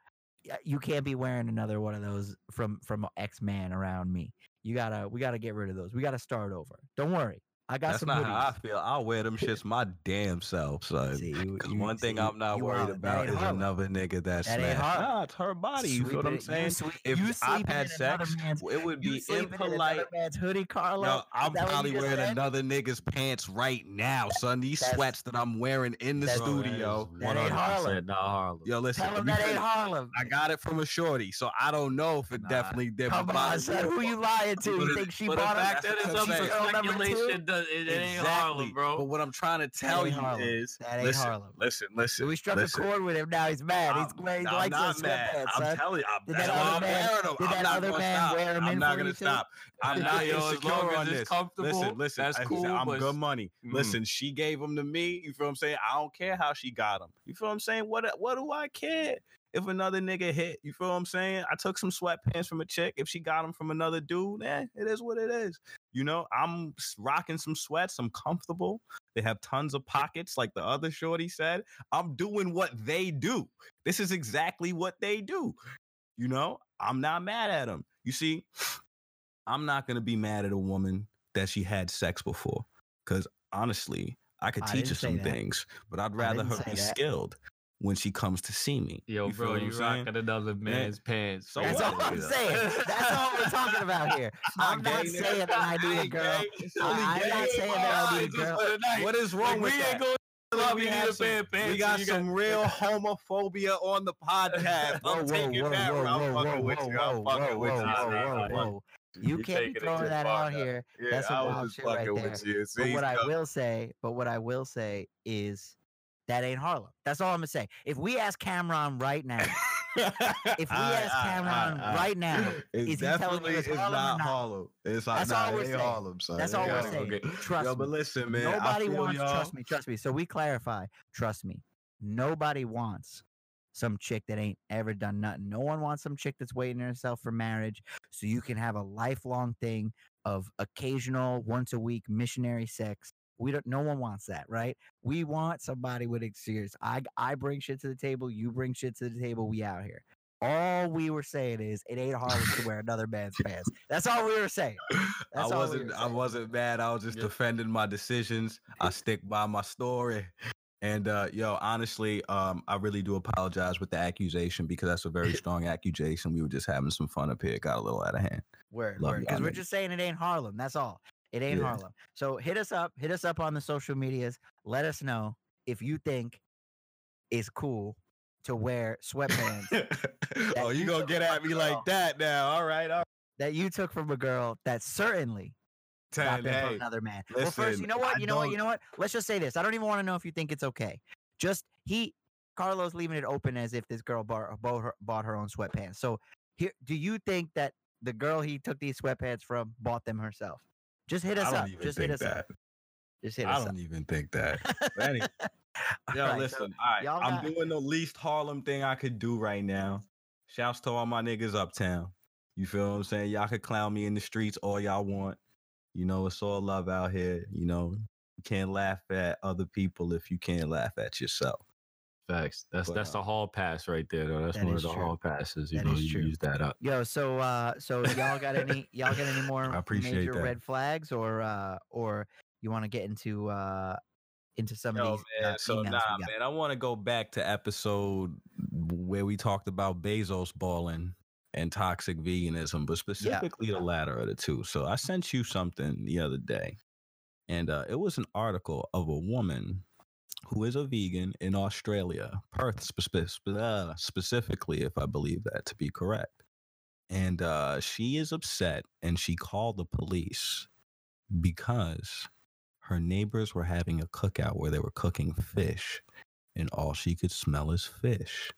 A: you can't be wearing another one of those from from X Man around me. You gotta, we gotta get rid of those. We gotta start over. Don't worry, I got
C: That's
A: some
C: not
A: hoodies.
C: how I feel. I'll wear them shits my damn self, son. <laughs> Because
A: you-
C: one thing I'm not worried
A: wildin'.
C: About is
A: Harlem.
C: another nigga that's
A: That ain't Harlem.
C: Nah, it's her body. You feel what I'm saying?
A: you sweep-
C: if
A: you
C: I've had
A: in another
C: sex, it would be
A: sleeping in
C: impolite.
A: another man's hoodie, Carlo.
C: Yo,
A: Is
C: I'm
A: that what you
C: probably wearing
A: said?
C: another nigga's pants right now, son. These
A: That's-
C: sweats that I'm wearing in the
A: That's-
B: that
C: studio.
A: That ain't Harlem.
B: Not Harlem.
C: Yo, listen.
A: Tell him that ain't Harlem.
C: I got it from a shorty, so I don't know if it definitely did.
A: Come
C: but
A: on,
C: by-
A: son. Who you lying to? You think she
B: but the
A: bought
B: fact
A: it?
B: that it's
C: That's
B: up
C: I'm
B: for
C: saying.
A: Number two?
B: speculation, does, it, it ain't Harlem, bro.
C: But what I'm trying to tell you
A: Harlem.
C: is,
A: That ain't
C: listen,
A: Harlem.
C: listen, listen.
A: We struck
C: listen.
A: a chord with him. Now he's mad. He's,
C: I'm,
A: he
C: I'm
A: likes
C: not
A: those
C: mad.
A: sweatpants,
C: I'm
A: son.
C: telling you, I'm,
A: Did
C: that's
A: that
C: why
A: other
C: I'm
A: man-
C: wearing them.
A: did
C: I'm
A: that
C: not
A: other
C: gonna
A: man
C: stop.
A: wear 'em in
C: I'm not
A: for
C: gonna stop. I'm not
B: yo,
C: insecure
B: long as
C: on this.
B: comfortable,
C: Listen, listen.
B: that's
C: I-
B: cool,
C: I'm good money.
B: Mhm.
C: Listen, she gave them to me. You feel what I'm saying? I don't care how she got them. You feel what I'm saying? What what do I care? If another nigga hit, you feel what I'm saying? I took some sweatpants from a chick. If she got them from another dude, eh, it is what it is. You know, I'm rocking some sweats. I'm comfortable. They have tons of pockets, like the other shorty said. I'm doing what they do. This is exactly what they do. You know, I'm not mad at them. You see, I'm not gonna be mad at a woman that she had sex before, because honestly, I could
A: I
C: teach her some
A: that.
C: things, but I'd rather her be
A: that.
C: skilled when she comes to see me.
B: Yo,
C: You
B: bro,
C: what
B: you
C: I'm saying?
B: rocking another eh, man's pants.
C: So
A: That's
C: what?
A: all I'm saying. That's all we're talking about here. <laughs> I'm not
C: gay,
A: saying that I need a girl.
C: It's
A: I-
C: only
A: I'm
C: gay.
A: not saying that I need a girl.
C: for the night. What is wrong
B: Like,
C: with
B: we
C: that?
B: ain't going to love
C: we
B: you need
C: have some-
B: pair of
C: we got
B: you
C: some <laughs> real homophobia on the podcast.
A: Whoa,
C: I'm
A: whoa,
C: taking
A: whoa,
C: that.
A: whoa,
C: route. I'm fucking
A: whoa,
C: with you. I'm
A: whoa,
C: fucking
A: whoa,
C: with
A: whoa,
C: you.
A: Whoa, whoa, You
C: You're
A: can't
C: taking
A: be throwing that out
C: now.
A: here.
C: Yeah,
A: That's some
C: I
A: wild
C: was
A: shit right
C: fucking
A: there.
C: with you.
A: But what I will say, but what I will say is that ain't Harlem. That's all I'm gonna say. If we ask Cameron right <laughs> now, if we ask Cameron right now,
C: it
A: is he telling you
C: definitely
A: it's Harlem or
C: not
A: not?
C: Harlem. It's
A: That's
C: not,
A: all we're saying.
C: Harlem, son.
A: That's all
C: ain't
A: we're
C: Harlem.
A: saying.
B: okay.
A: Trust
C: Yo,
A: me.
C: but listen, man.
A: Nobody wants.
C: y'all.
A: Trust me. Trust me. So we clarify. Trust me. Nobody wants some chick that ain't ever done nothing. No one wants some chick that's waiting herself for marriage, so you can have a lifelong thing of occasional, once a week missionary sex. We don't. No one wants that, right? We want somebody with experience. I I bring shit to the table. You bring shit to the table. We out here. All we were saying is it ain't Harlem to wear another man's pants. That's all we were saying. <laughs>
C: I
A: That's we
C: wasn't.
A: were
C: I wasn't mad. I was just
B: Yeah.
C: defending my decisions. I stick by my story. <laughs> And uh, yo, honestly, um, I really do apologize with the accusation because that's a very <laughs> strong accusation. We were just having some fun up here. It got a little out of hand.
A: Word,
C: Love
A: word. Because we're just saying it ain't Harlem. That's all. It ain't
C: Yeah.
A: Harlem. So hit us up. Hit us up on the social medias. Let us know if you think it's cool to wear sweatpants <laughs>
C: oh, you
A: you
C: gonna get at me
A: girl.
C: like that now? All right, all right.
A: that you took from a girl that certainly got
C: Ten,
A: them from another man. well, first, you know what?
C: I
A: You know what? You know what? Let's just say this. I don't even want to know if you think it's okay. Just he, Carlos, leaving it open as if this girl bought, bought, her, bought her own sweatpants. So here, do you think that the girl he took these sweatpants from bought them herself? Just hit us up. Just hit us
C: that.
A: up. Just hit us up.
C: I don't even think that. <laughs> Anyway, Yo,
A: right, so
C: listen. all right, I'm
A: got-
C: doing the least Harlem thing I could do right now. Shouts to all my niggas uptown. You feel what I'm saying? Y'all could clown me in the streets all y'all want. You know, it's all love out here. You know, you can't laugh at other people if you can't laugh at yourself.
B: Facts. That's
C: But,
B: that's
C: uh,
B: the hall pass right there, though. That's
A: That
B: one of the
A: true.
B: hall passes. You
A: That
B: know, you
A: true.
B: use that up.
A: Yo, so uh so y'all got any y'all got any <laughs> more
C: I appreciate
A: major
C: that.
A: red flags or uh or you want to get into uh into some
C: Yo,
A: of these
C: man,
A: uh,
C: so
A: emails
C: nah, man. I want to go back to episode where we talked about Bezos balling and toxic veganism, but specifically the latter of the two. So I sent you something the other day, and uh, it was an article of a woman who is a vegan in Australia, Perth uh, specifically, if I believe that to be correct. And uh, she is upset, and she called the police because her neighbors were having a cookout where they were cooking fish and all she could smell is fish.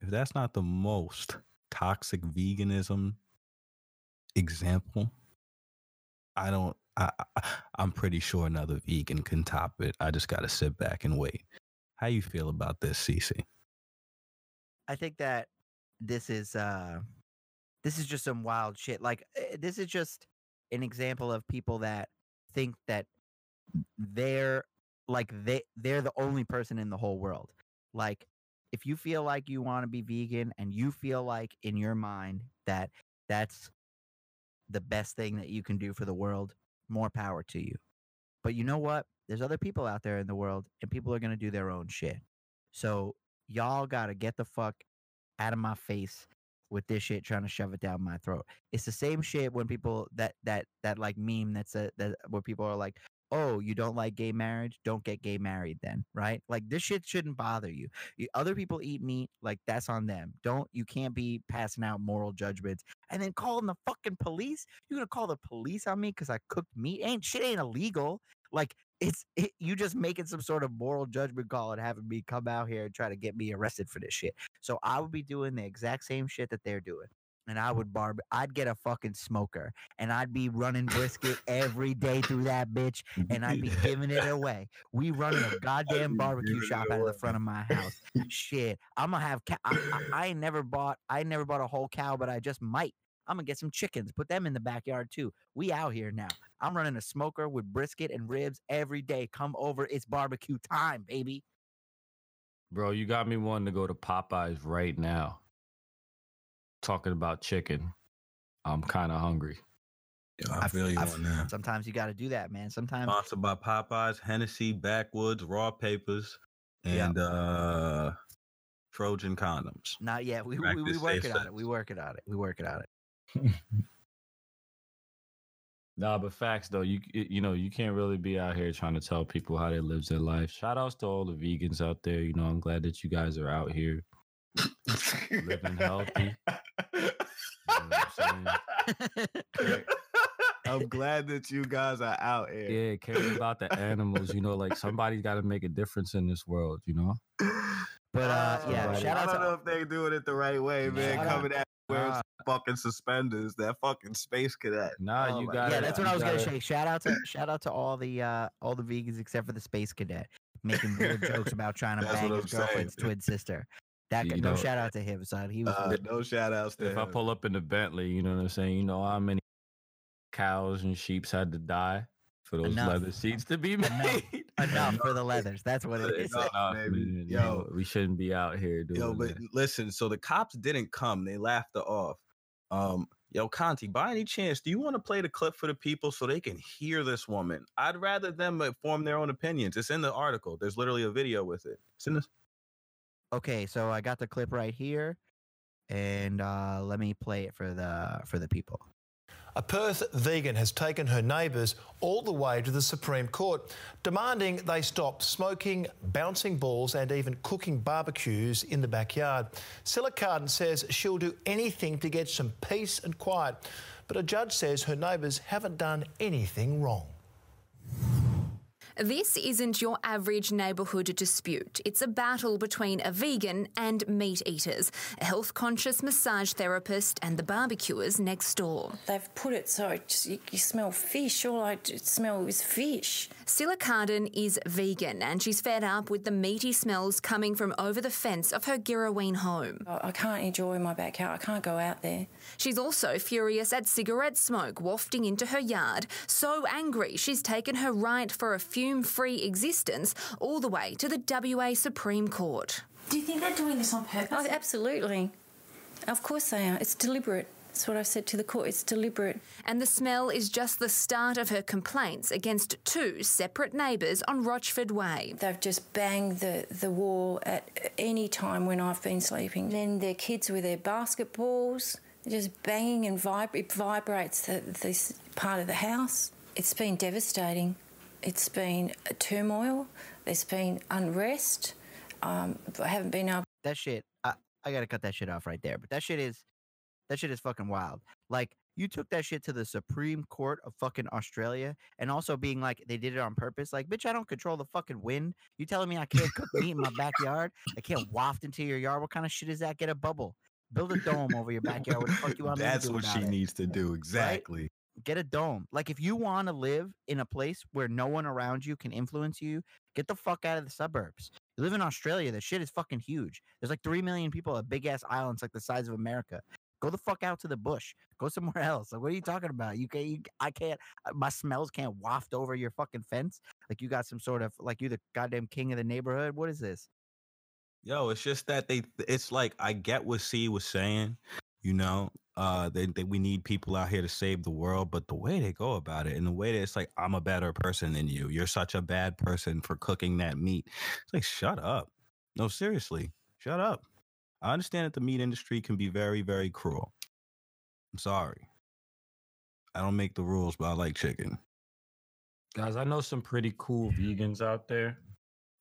C: If that's not the most toxic veganism example, I don't I, I'm pretty sure another vegan can top it. I just got to sit back and wait. How you feel about this, Cece?
A: I think that this is uh this is just some wild shit. Like eh, this is just an example of people that think that they're like they they're the only person in the whole world. Like if you feel like you want to be vegan and you feel like in your mind that that's the best thing that you can do for the world, more power to you. But you know what? There's other people out there in the world and people are going to do their own shit. So y'all got to get the fuck out of my face with this shit trying to shove it down my throat. It's the same shit when people that that that like meme that's a that where people are like, "Oh, you don't like gay marriage? Don't get gay married then." Right? Like this shit shouldn't bother you. Other people eat meat, like that's on them. Don't you can't be passing out moral judgments and then calling the fucking police. You're to call the police on me cuz I cooked meat? Ain't shit ain't illegal. Like it's it, you just making some sort of moral judgment call and having me come out here and try to get me arrested for this shit. So I would be doing the exact same shit that they're doing. And I would barb I'd get a fucking smoker and I'd be running brisket <laughs> every day through that bitch and I'd be giving it away. We running a <laughs> goddamn barbecue shop out of the front of my house. Shit, I'm gonna have. Ca- I, I, I ain't never bought. I never bought a whole cow, but I just might. I'm gonna get some chickens, put them in the backyard too. We out here now. I'm running a smoker with brisket and ribs every day. Come over, it's barbecue time, baby.
B: Bro, you got me wanting to go to Popeyes right now. Talking about chicken. I'm kind of hungry.
C: Yo,
A: I
C: I
A: f-
C: feel you
A: I f-
C: on that.
A: Sometimes you got to do that, man. Sometimes
C: Sponsored by Popeyes, Hennessy, Backwoods, Raw Papers,
A: Yeah.
C: and uh Trojan condoms.
A: not yet. We we, we
C: Practice
A: working on it.
C: sex.
A: We working on it. We working on it. <laughs>
B: Nah, but facts though, you you know you can't really be out here trying to tell people how they live their life. Shout outs to all the vegans out there. You know, I'm glad that you guys are out here living <laughs> healthy. You know what I'm? <laughs>
C: I'm glad that you guys are out here.
B: Yeah, caring about the animals. You know, like somebody's got to make a difference in this world. You know.
A: But uh,
C: Oh,
A: yeah,
B: Somebody-
A: shout
C: I
A: out
C: don't
A: to
C: know if they're doing it the right way, man.
A: Shout out-
C: Coming at wearing
B: Nah.
C: fucking suspenders, that fucking space cadet.
B: Nah,
C: Oh
B: you
C: my
B: got
A: yeah, that's what I was gonna say. Shout out to shout out to all the uh all the vegans except for the space cadet making weird jokes about trying to
C: That's
A: bang his
C: I'm saying.
A: girlfriend's twin sister. That
B: You
A: guy, no
B: know-
A: shout out to him, son. He was
C: Uh, no shout outs to
B: If I pull up in the Bentley, you know what I'm saying? You know how many cows and sheeps had to die for those
A: Enough.
B: leather seats to be <laughs> made? <laughs>
A: enough for the <laughs> leathers. That's what it is.
C: Enough.
B: Nah, man,
C: Yo.
B: know, we shouldn't be out here doing
C: Yo, but
B: that.
C: listen, so the cops didn't come. They laughed her off. Um, yo, Conti, by any chance, do you want to play the clip for the people so they can hear this woman? I'd rather them uh, form their own opinions. It's in the article. There's literally a video with it. It's in this.
A: Okay, so I got the clip right here, and uh let me play it for the for the people.
E: A Perth vegan has taken her neighbours all the way to the Supreme Court, demanding they stop smoking, bouncing balls, and even cooking barbecues in the backyard. Cilla Carden says she'll do anything to get some peace and quiet, but a judge says her neighbours haven't done anything wrong.
F: This isn't your average neighbourhood dispute. It's a battle between a vegan and meat eaters, a health conscious massage therapist, and the barbecuers next door.
G: They've put it so just, you, you smell fish. All I smell is fish.
F: Cilla Carden is vegan and she's fed up with the meaty smells coming from over the fence of her Girrawheen home.
G: I, I can't enjoy my backyard. I can't go out there.
F: She's also furious at cigarette smoke wafting into her yard, so angry she's taken her right for a fume free existence all the way to the WA Supreme Court.
H: Do you think they're doing this on purpose?
G: Oh, absolutely. Of course they are. It's deliberate. That's what I said to the court. It's deliberate.
F: And the smell is just the start of her complaints against two separate neighbours on Rochford Way.
G: They've just banged the, the wall at any time when I've been sleeping. Then their kids with their basketballs, they're just banging and vib- it vibrates the, this part of the house. It's been devastating. It's been a turmoil. There's been unrest. Um, I haven't been able.
A: that shit I, I gotta cut that shit off right there but that shit is that shit is fucking wild like you took that shit to the supreme court of fucking australia and also being like they did it on purpose like bitch i don't control the fucking wind you telling me i can't cook meat in my backyard i can't waft into your yard what kind of shit is that get a bubble build a dome over your backyard what the fuck you want
C: That's what she
A: it?
C: needs to do. Exactly.
A: get a dome. Like if you want to live in a place where no one around you can influence you, get the fuck out of the suburbs. You live in Australia, the shit is fucking huge. There's like 3 million people, a big ass island's like the size of America. Go the fuck out to the bush. Go somewhere <laughs> else. Like what are you talking about? You can't you, I can't uh, my smells can't waft over your fucking fence. Like you got some sort of like you the goddamn king of the neighborhood. What is this?
C: Yo, it's just that they. It's like I get what C was saying. You know, uh, that that we need people out here to save the world, but the way they go about it, and the way that it's like, I'm a better person than you. You're such a bad person for cooking that meat. It's like, shut up. No, seriously, shut up. I understand that the meat industry can be very, very cruel. I'm sorry. I don't make the rules, but I like chicken.
B: Guys, I know some pretty cool vegans out there.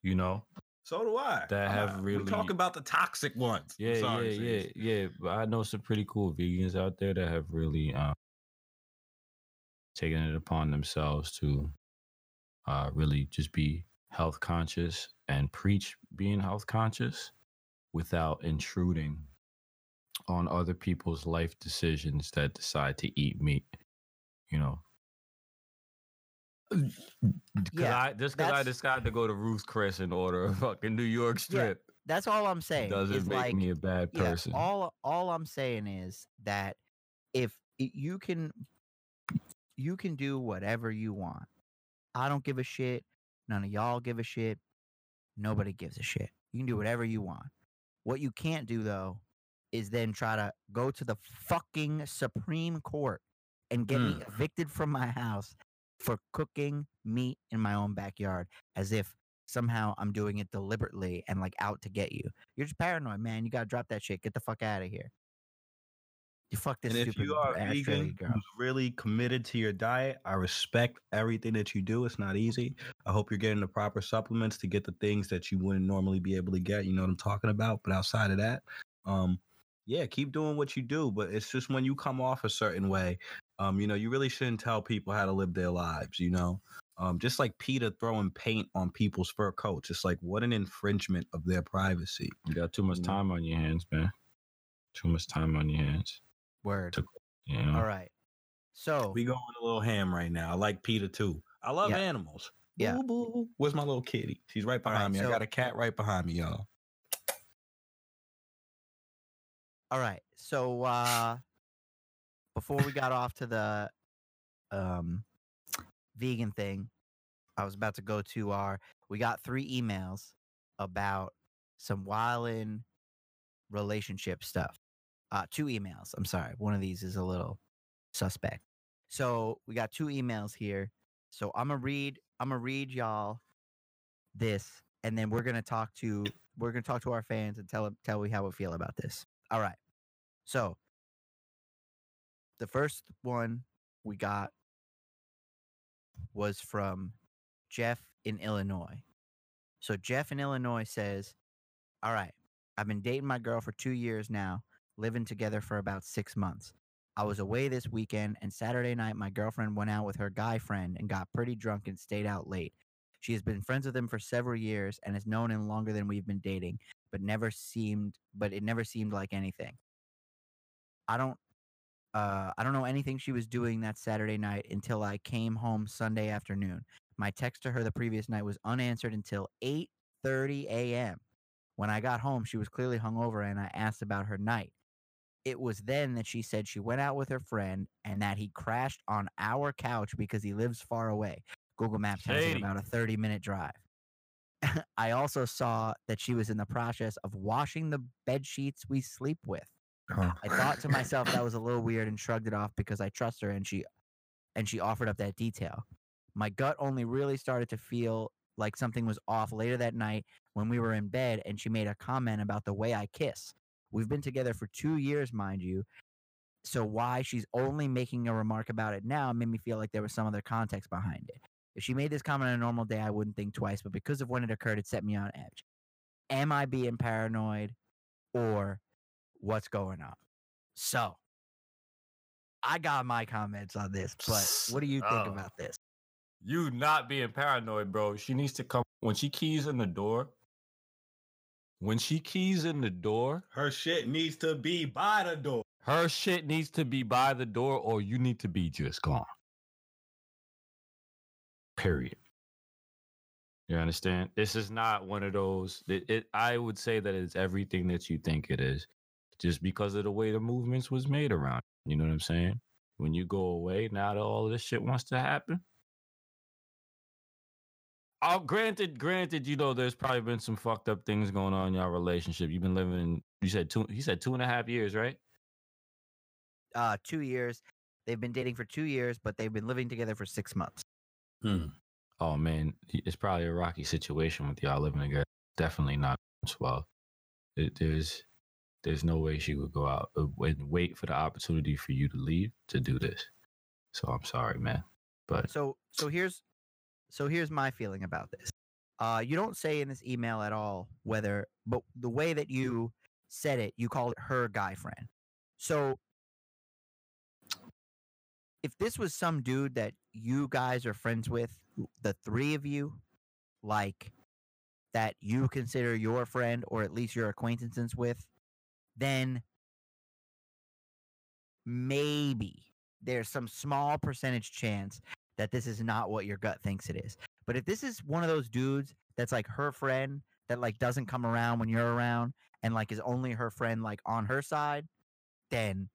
B: You know,
D: So do I.
B: That have really-
D: We talk about the toxic ones.
B: Yeah,
D: sorry,
B: yeah, yeah, yeah. But I know some pretty cool vegans out there that have really um, taken it upon themselves to uh, really just be health conscious and preach being health conscious without intruding on other people's life decisions that decide to eat meat. You know.
A: Yeah,
B: I just because I
A: that's-
B: decided to go to Ruth's Chris and order a fucking New York strip
A: That's all I'm saying.
B: doesn't
A: is
B: make
A: like,
B: me a bad
A: yeah,
B: person.
A: all all I'm saying is that if you can you can do whatever you want. I don't give a shit. None of y'all give a shit. Nobody gives a shit. You can do whatever you want. What you can't do though is then try to go to the fucking Supreme Court and get me mm. evicted from my house for cooking meat in my own backyard as if somehow I'm doing it deliberately and like out to get you. You're just paranoid, man. You gotta drop that shit. Get the fuck out of here. You fuck this
C: and if you are
A: Australian
C: vegan
A: girl.
C: who's really committed to your diet, I respect everything that you do. It's not easy. I hope you're getting the proper supplements to get the things that you wouldn't normally be able to get. You know what I'm talking about. But outside of that, um, yeah, keep doing what you do. But it's just when you come off a certain way, um, you know, you really shouldn't tell people how to live their lives. You know, um, just like PETA throwing paint on people's fur coats. It's like what an infringement of their privacy.
B: You got too much time on your hands, man. Too much time on your hands.
A: Word.
B: to- You know?
A: All right. So
C: We going a little ham right now. I like PETA too. I love
A: Yeah.
C: animals.
A: Yeah.
C: Boo, boo. Where's my little kitty? She's right
A: All right,
C: behind me.
A: so-
C: I got a cat right behind me, y'all.
A: all right. So uh before we got off to the um vegan thing, I was about to go to our we got three emails about some wildin relationship stuff. Uh two emails. I'm sorry. One of these is a little suspect. So we got two emails here. So I'm gonna read I'm gonna read y'all this and then we're gonna talk to we're gonna talk to our fans and tell 'em- tell we how we feel about this. All right. So the first one we got was from Jeff in Illinois. So Jeff in Illinois says, All right, I've been dating my girl for two years now, living together for about six months. I was away this weekend, and Saturday night, my girlfriend went out with her guy friend and got pretty drunk and stayed out late. She has been friends with him for several years and has known him longer than we've been dating, but never seemed, but it never seemed like anything. I don't uh, I don't know anything she was doing that Saturday night until I came home Sunday afternoon. My text to her the previous night was unanswered until 8:30 a.m. When I got home, she was clearly hungover and I asked about her night. It was then that she said she went out with her friend and that he crashed on our couch because he lives far away. Google Maps has it about a 30 minute drive. <laughs> I also saw that she was in the process of washing the bed sheets we sleep with.
C: Huh.
A: I thought to myself that was a little <laughs> weird and shrugged it off because I trust her and she and she offered up that detail. My gut only really started to feel like something was off later that night when we were in bed and she made a comment about the way I kiss. We've been together for 2 years, mind you. So why she's only making a remark about it now made me feel like there was some other context behind it. If she made this comment on a normal day, I wouldn't think twice, but because of when it occurred, it set me on edge. Am I being paranoid or what's going on? So, I got my comments on this, but what do you think
B: Oh.
A: about this?
B: You not being paranoid, bro. She needs to come when she keys in the door. When she keys in the door,
D: Her shit needs to be by the door.
B: her shit needs to be by the door, or you need to be just gone. Period. You understand? This is not one of those. It, it I would say that it's everything that you think it is, just because of the way the movements was made around. You know what I'm saying? When you go away, now that all this shit wants to happen. Oh, granted, granted, you know, there's probably been some fucked up things going on in your relationship. You've been living in, you said two, he said two and a half years, right?
A: Uh, two years. They've been dating for two years, but they've been living together for six months.
D: Hmm.
B: Oh man, it's probably a rocky situation with y'all living together. Definitely not well. It, there's, there's no way she would go out uh, and wait for the opportunity for you to leave to do this. So I'm sorry, man, but
A: So, so here's, so here's my feeling about this. Uh, you don't say in this email at all whether, but the way that you said it, you called it her guy friend. So, if this was some dude that you guys are friends with, the three of you, like that you consider your friend or at least your acquaintances with, then maybe there's some small percentage chance that this is not what your gut thinks it is. But if this is one of those dudes that's like her friend that like doesn't come around when you're around and like is only her friend like on her side, then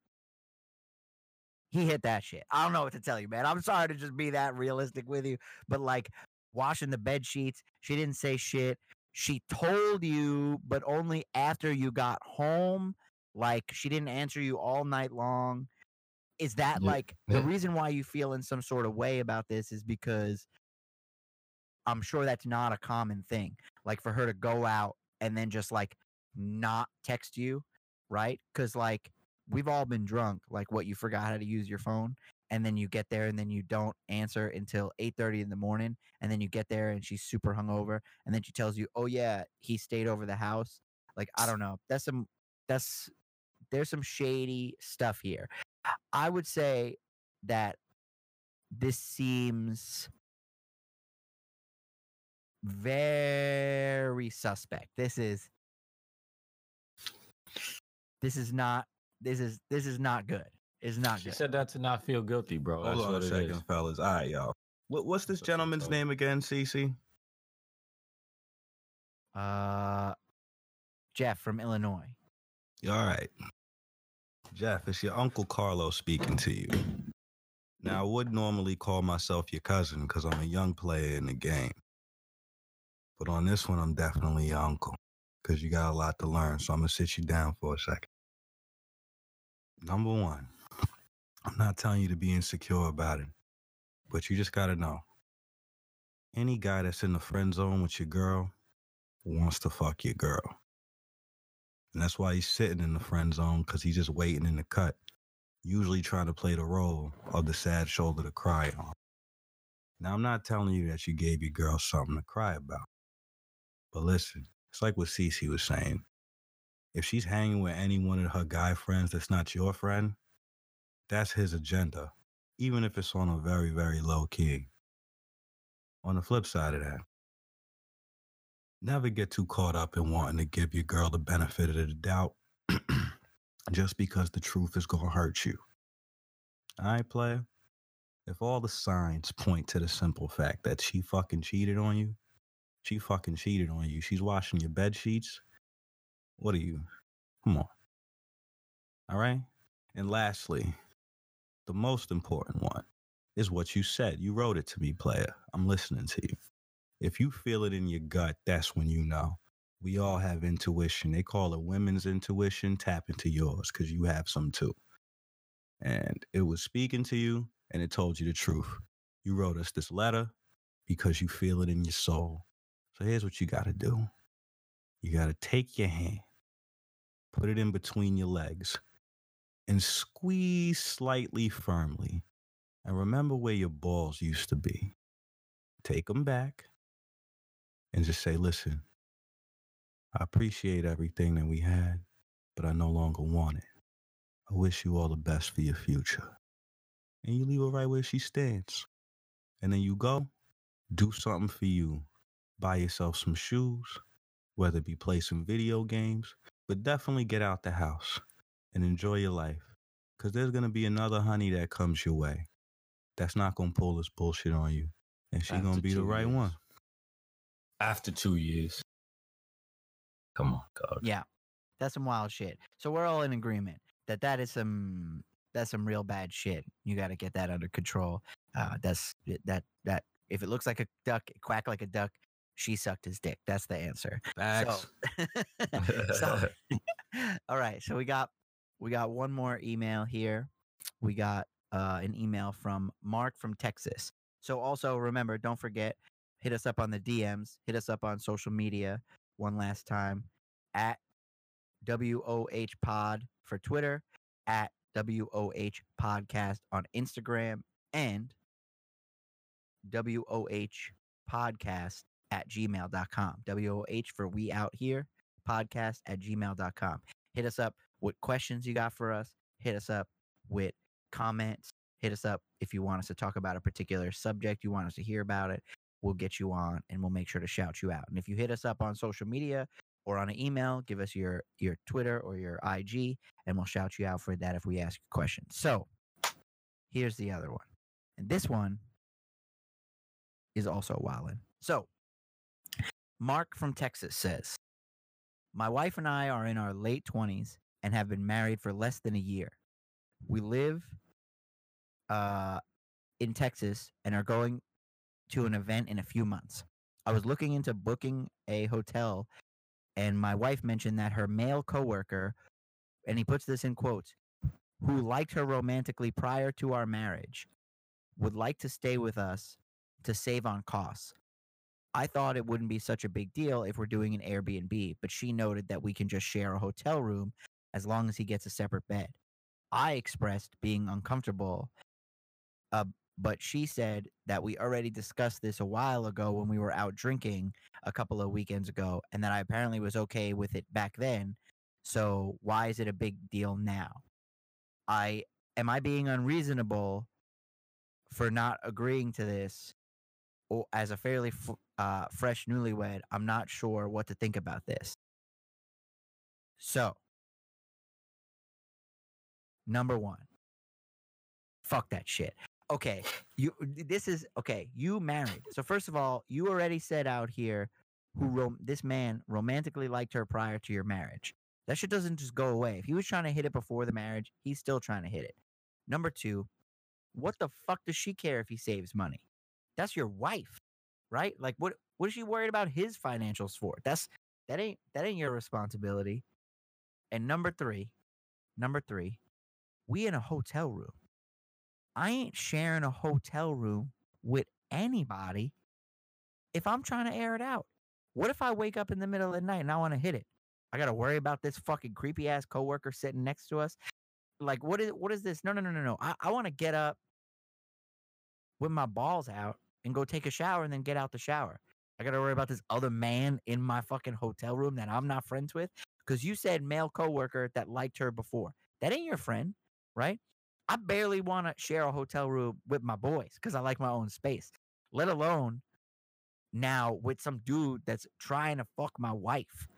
A: he hit that shit. I don't know what to tell you, man. I'm sorry to just be that realistic with you, but like washing the bed sheets, she didn't say shit. She told you, but only after you got home. Like she didn't answer you all night long. Is that
B: Yeah,
A: like the
B: yeah.
A: reason why you feel in some sort of way about this is because I'm sure that's not a common thing. Like for her to go out and then just like not text you, right? Because like we've all been drunk, like what you forgot how to use your phone, and then you get there and then you don't answer until 8:30 in the morning, and then you get there and she's super hungover, and then she tells you, "Oh yeah, he stayed over the house." Like I don't know. That's some that's there's some shady stuff here. I would say that this seems very suspect. This is this is not this is this is not good. It's not
B: she
A: good.
B: said that to not feel guilty, bro.
D: Hold
B: That's
D: on a
B: what it
D: second,
B: is.
D: fellas. All right, y'all. What, what's this
B: That's
D: gentleman's name again, Cece?
A: Uh Jeff from Illinois.
C: All right. Jeff, it's your Uncle Carlo speaking to you. Now, I would normally call myself your cousin because I'm a young player in the game. But on this one, I'm definitely your uncle because you got a lot to learn. So I'm going to sit you down for a second. Number one, I'm not telling you to be insecure about it, but you just got to know any guy that's in the friend zone with your girl wants to fuck your girl. And that's why he's sitting in the friend zone because he's just waiting in the cut, usually trying to play the role of the sad shoulder to cry on. Now, I'm not telling you that you gave your girl something to cry about. But listen, it's like what Cece was saying. If she's hanging with any one of her guy friends that's not your friend, that's his agenda, even if it's on a very, very low key. On the flip side of that, never get too caught up in wanting to give your girl the benefit of the doubt <clears throat> just because the truth is going to hurt you. All right, player? If all the signs point to the simple fact that she fucking cheated on you, she fucking cheated on you. She's washing your bed sheets. What are you? Come on. All right? And lastly, the most important one is what you said. You wrote it to me, player. I'm listening to you. If you feel it in your gut, that's when you know. We all have intuition. They call it women's intuition. Tap into yours because you have some too. And it was speaking to you and it told you the truth. You wrote us this letter because you feel it in your soul. So here's what you got to do you got to take your hand, put it in between your legs, and squeeze slightly firmly. And remember where your balls used to be. Take them back and just say, listen, I appreciate everything that we had, but I no longer want it. I wish you all the best for your future. And you leave her right where she stands. And then you go, do something for you. Buy yourself some shoes, whether it be play some video games, but definitely get out the house and enjoy your life. Because there's going to be another honey that comes your way that's not going to pull this bullshit on you. And she's going to be the right one.
B: After two years. Come on, God.
A: Yeah, that's some wild shit. So we're all in agreement that that is some that's some real bad shit. You got to get that under control. Uh, that's that that if it looks like a duck, quack like a duck. She sucked his dick. That's the answer.
C: Facts.
A: So, <laughs> so <laughs> all right. So we got we got one more email here. We got uh, an email from Mark from Texas. So also remember, don't forget, hit us up on the DMs, hit us up on social media one last time at WOH Pod for Twitter, at WOH Podcast on Instagram, and WOH Podcast at gmail.com. WOH for We Out Here podcast at gmail.com. Hit us up with questions you got for us. Hit us up with comments. Hit us up if you want us to talk about a particular subject, you want us to hear about it. We'll get you on and we'll make sure to shout you out. And if you hit us up on social media or on an email, give us your your Twitter or your IG and we'll shout you out for that if we ask a question. So here's the other one. And this one is also a wildin'. So Mark from Texas says, My wife and I are in our late 20s and have been married for less than a year. We live uh, in Texas and are going to an event in a few months. I was looking into booking a hotel, and my wife mentioned that her male coworker, and he puts this in quotes, who liked her romantically prior to our marriage, would like to stay with us to save on costs. I thought it wouldn't be such a big deal if we're doing an Airbnb, but she noted that we can just share a hotel room as long as he gets a separate bed. I expressed being uncomfortable, uh, but she said that we already discussed this a while ago when we were out drinking a couple of weekends ago, and that I apparently was okay with it back then. So why is it a big deal now? I am I being unreasonable for not agreeing to this or as a fairly f- uh, fresh newlywed, I'm not sure what to think about this. So, number one, fuck that shit. Okay, you. This is okay. You married. So first of all, you already said out here who rom- this man romantically liked her prior to your marriage. That shit doesn't just go away. If he was trying to hit it before the marriage, he's still trying to hit it. Number two, what the fuck does she care if he saves money? That's your wife, right? Like what what is she worried about his financials for? That's that ain't that ain't your responsibility. And number 3, number 3, we in a hotel room. I ain't sharing a hotel room with anybody if I'm trying to air it out. What if I wake up in the middle of the night and I want to hit it? I got to worry about this fucking creepy ass coworker sitting next to us. Like what is what is this? No, no, no, no, no. I, I want to get up with my balls out and go take a shower and then get out the shower. I got to worry about this other man in my fucking hotel room that I'm not friends with because you said male coworker that liked her before. That ain't your friend, right? I barely want to share a hotel room with my boys because I like my own space, let alone now with some dude that's trying to fuck my wife.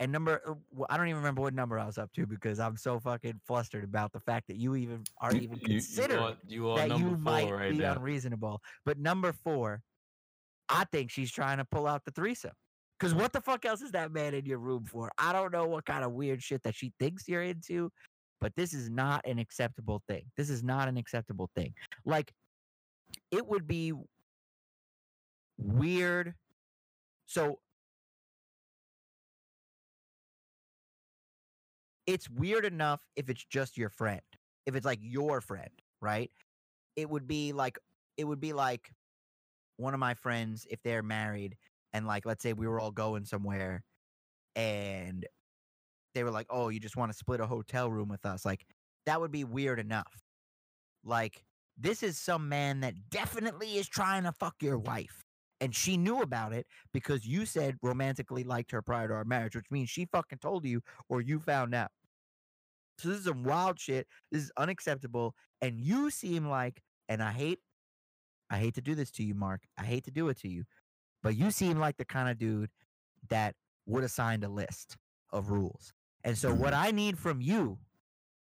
A: And number, uh, I don't even remember what number I was up to because I'm so fucking flustered about the fact that you even are
B: You-
A: even
B: you- you
A: considering
B: are- you are
A: that you might
B: right
A: be
B: now.
A: unreasonable. But number four, I think she's trying to pull out the threesome. Because what the fuck else is that man in your room for? I don't know what kind of weird shit that she thinks you're into, but this is not an acceptable thing. This is not an acceptable thing. Like, it would be weird. So, it's weird enough if it's just your friend. If it's like your friend, right? It would be like it would be like one of my friends if they're married and like let's say we were all going somewhere and they were like, "Oh, you just want to split a hotel room with us." Like that would be weird enough. Like this is some man that definitely is trying to fuck your wife. And she knew about it because you said romantically liked her prior to our marriage, which means she fucking told you or you found out. So this is some wild shit. This is unacceptable. And you seem like, and I hate, I hate to do this to you, Mark. I hate to do it to you, but you seem like the kind of dude that would have signed a list of rules. And so what I need from you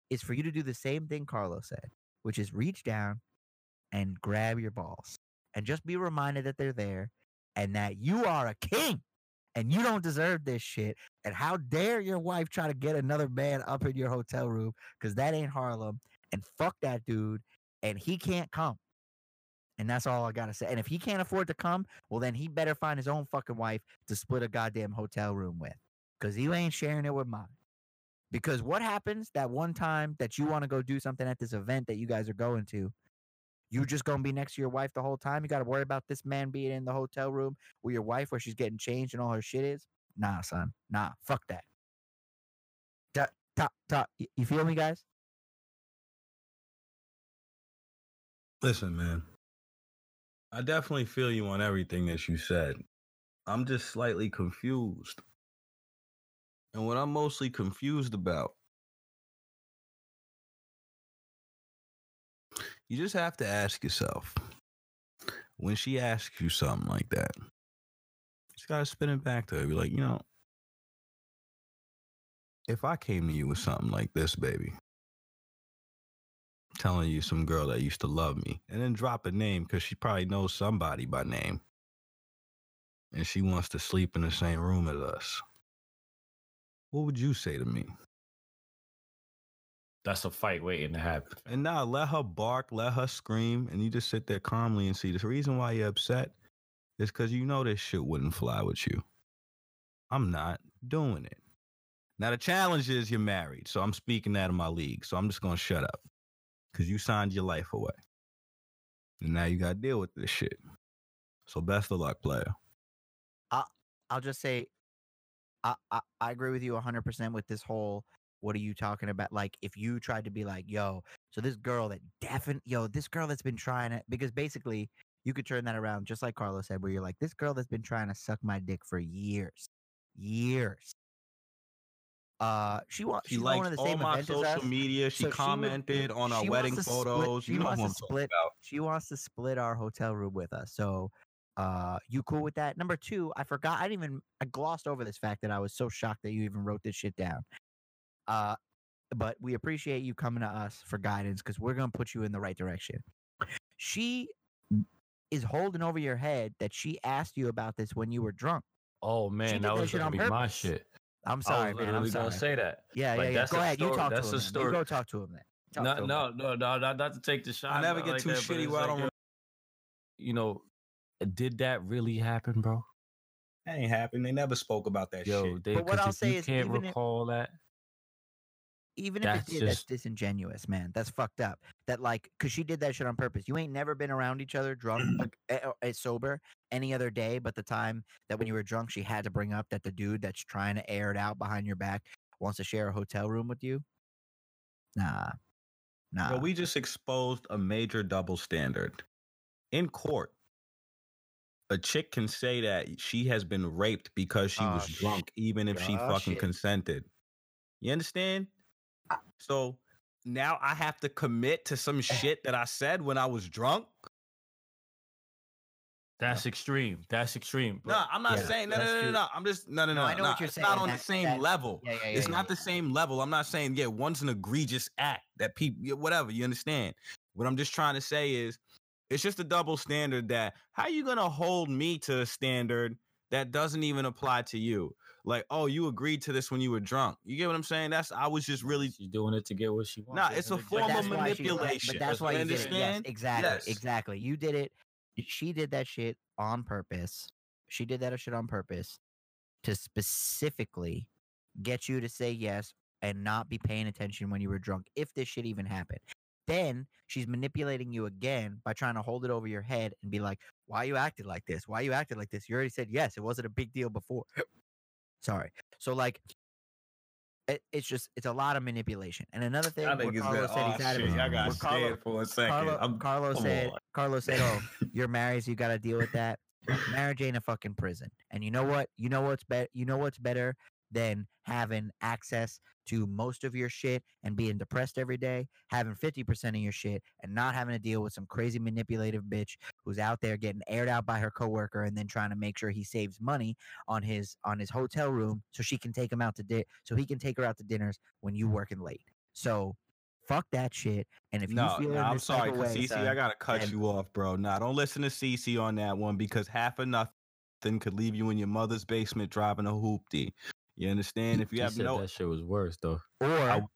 A: is for you to do the same thing Carlos said, which is reach down and grab your balls and just be reminded that they're there and that you are a king and you don't deserve this shit. And how dare your wife try to get another man up in your hotel room because that ain't Harlem and fuck that dude and he can't come. And that's all I gotta say. And if he can't afford to come, well then he better find his own fucking wife to split a goddamn hotel room with. Cause you ain't sharing it with mine. Because what happens that one time that you want to go do something at this event that you guys are going to, you just gonna be next to your wife the whole time? You gotta worry about this man being in the hotel room with your wife where she's getting changed and all her shit is? Nah, son. Nah, fuck that. Ta, ta, ta. You feel me, guys?
C: Listen, man. I definitely feel you on everything that you said. I'm just slightly confused. And what I'm mostly confused about, you just have to ask yourself when she asks you something like that, you just got to spin it back to her. Be like, you know, if I came to you with something like this, baby, telling you some girl that used to love me and then drop a name because she probably knows somebody by name and she wants to sleep in the same room as us what would you say to me?
B: That's a fight waiting to happen.
C: and now let her bark let her scream and you just sit there calmly and see. The reason why you're upset is because you know this shit wouldn't fly with you. I'm not doing it. Now the challenge is you're married so i'm speaking out of my league so i'm just gonna shut up because you signed your life away. And now you gotta deal with this shit. So best of luck player.
A: I'll I'll just say I, I, I agree with you 100% with this whole what are you talking about? Like if you tried to be like yo so this girl that definitely yo this girl that's been trying it, because basically you could turn that around just like carlos said where you're like this girl that's been trying to suck my dick for years years. Uh she wants
C: she
A: she's
C: likes
A: going to the
C: all
A: same
C: my social media. She
A: So she would-
C: commented on our wedding
A: split-
C: photos.
A: she
C: know
A: wants to split- she wants to split our hotel room with us. So uh you cool with that? Number two, I forgot I didn't even I glossed over this fact that I was so shocked that you even wrote this shit down. Uh but we appreciate you coming to us for guidance because we're gonna put you in the right direction. She is holding over your head that she asked you about this when you were drunk.
B: Oh man,
A: that
B: that was
A: shit
B: gonna
A: on
B: be my shit.
A: I'm
B: I
A: sorry,
B: was
A: man. I'm
B: literally
A: sorry.
B: gonna say that.
A: yeah,
B: Like,
A: yeah, yeah. Go
B: a
A: ahead. You
B: story-
A: talk to him.
B: a
A: then. You
B: story-
A: go talk to him then. Talk
B: No,
A: to him.
B: no, no, no, not, not to take the shot.
C: i never get
B: like
C: too
B: that,
C: shitty
B: it's
C: where i don't
B: yo, you know, did that really happen, bro?
C: that ain't happened they never spoke about that
B: Yo,
C: shit
B: they,
A: But what
B: 'cause
A: I'll
B: if
A: say
B: you
A: is
B: can't
A: even if-
B: recall that.
A: even if
B: That's
A: it did, that's disingenuous, man. That's fucked up. That like, cause she did that shit on purpose. You ain't never been around each other drunk, <clears throat> like, eh, or, eh, sober, any other day, but the time that when you were drunk, she had to bring up that the dude that's trying to air it out behind your back wants to share a hotel room with you. Nah, nah.
C: But we just exposed a major double standard in court. A chick can say that she has been raped because she
A: Oh,
C: was
A: sh-
C: drunk, even if she
A: oh,
C: fucking
A: shit.
C: consented. You understand? So now I have to commit to some shit that I said when I was drunk.
B: That's extreme. That's extreme.
C: No, I'm not
A: Yeah,
C: saying no, no, no, no, no. I'm just no, no,
A: No,
C: no.
A: I know
C: no.
A: what you're
C: it's
A: saying.
C: not on
A: That-
C: the same
A: that-
C: level.
A: yeah, yeah, yeah.
C: it's
A: yeah,
C: not the same level. I'm not saying yeah, one's an egregious act that people whatever. You understand? What I'm just trying to say is, it's just a double standard. That how you gonna hold me to a standard that doesn't even apply to you? Like, oh, you agreed to this when you were drunk. You get what I'm saying? That's I was just really
B: she's doing it to get what she wants.
C: Nah, it's a
B: end of the
C: form of
A: why she-
C: manipulation.
A: but that's why
C: You
A: you did it. Yes, exactly,
C: Yes.
A: exactly. You did it. She did that shit on purpose. She did that shit on purpose to specifically get you to say yes and not be paying attention when you were drunk, if this shit even happened. Then she's manipulating you again by trying to hold it over your head and be like, why you acted like this? Why you acted like this? You already said yes. It wasn't a big deal before. <clears throat> Sorry. So like it, it's just it's a lot of manipulation. And another thing,
D: I think
A: Carlos said
D: Oh,
A: he's out of
D: shit,
A: his
D: got
A: Carlo-
D: scared for a second.
A: Carlo,
D: I'm-
A: Carlos said
D: on.
A: Carlos said, "Oh, you're married, so you got to deal with that. Marriage ain't a fucking prison. And you know what? You know what's better. You know what's better than having access to most of your shit and being depressed every day, having 50% of your shit and not having to deal with some crazy manipulative bitch who's out there getting aired out by her coworker and then trying to make sure he saves money on his on his hotel room so she can take him out to di- so he can take her out to dinners when you working late. So fuck that shit. And if
C: no,
A: you feel
C: no, I'm sorry,
A: way,
C: Cece.
A: son,
C: I gotta cut
A: then-
C: you off, bro. Nah, don't listen to Cece on that one because half of nothing could leave you in your mother's basement driving a hoopty. You understand? If you
B: He
C: have
B: said
C: no,
B: that shit was worse though.
A: or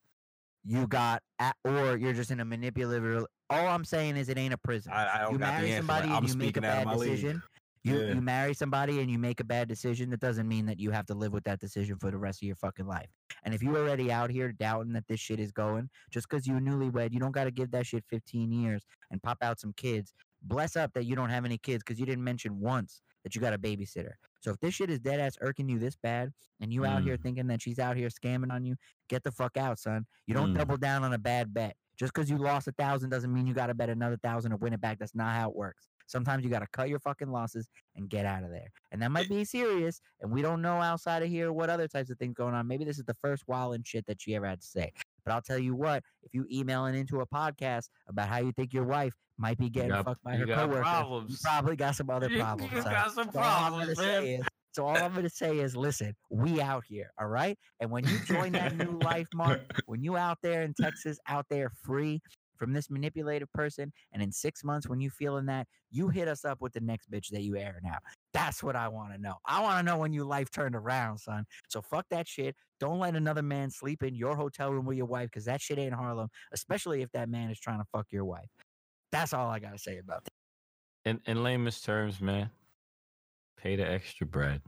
A: you got at, or you're just in a manipulative all i'm saying is it ain't a prison
C: I, I don't
A: you
C: got
A: marry
C: the
A: somebody
C: I'm
A: and you make a
C: speaking out of
A: bad
C: my league.
A: decision you,
C: Yeah.
A: you marry somebody and you make a bad decision that doesn't mean that you have to live with that decision for the rest of your fucking life and if you're already out here doubting that this shit is going just because you're newlywed you don't got to give that shit 15 years and pop out some kids bless up that you don't have any kids because you didn't mention once that you got a babysitter so if this shit is dead ass irking you this bad and you out here thinking that she's out here scamming on you get the fuck out, son. You don't
C: Mm.
A: double down on a bad bet. Just because you lost a thousand doesn't mean you got to bet another thousand to win it back. That's not how it works. Sometimes you got to cut your fucking losses and get out of there. And that might be serious. And we don't know outside of here what other types of things going on. Maybe this is the first wild and shit that she ever had to say. But I'll tell you what, if you emailing into a podcast about how you think your wife might be getting
B: got-
A: fucked by her coworker, you probably got some other <laughs> problems.
B: you
A: son.
B: got some
A: So all I'm
B: problems, man.
A: is- so all I'm gonna say is, listen, we out here, all right. And when you join that new life, Mark, <laughs> when you out there in Texas, out there free from this manipulative person, and in six months when you feeling that, you hit us up with the next bitch that you airing out. That's what I want to know. I want to know when your life turned around, son. So fuck that shit. Don't let another man sleep in your hotel room with your wife, because that shit ain't Harlem. Especially if that man is trying to fuck your wife. That's all I gotta say about that.
B: In in layman's terms, man, pay the extra bread.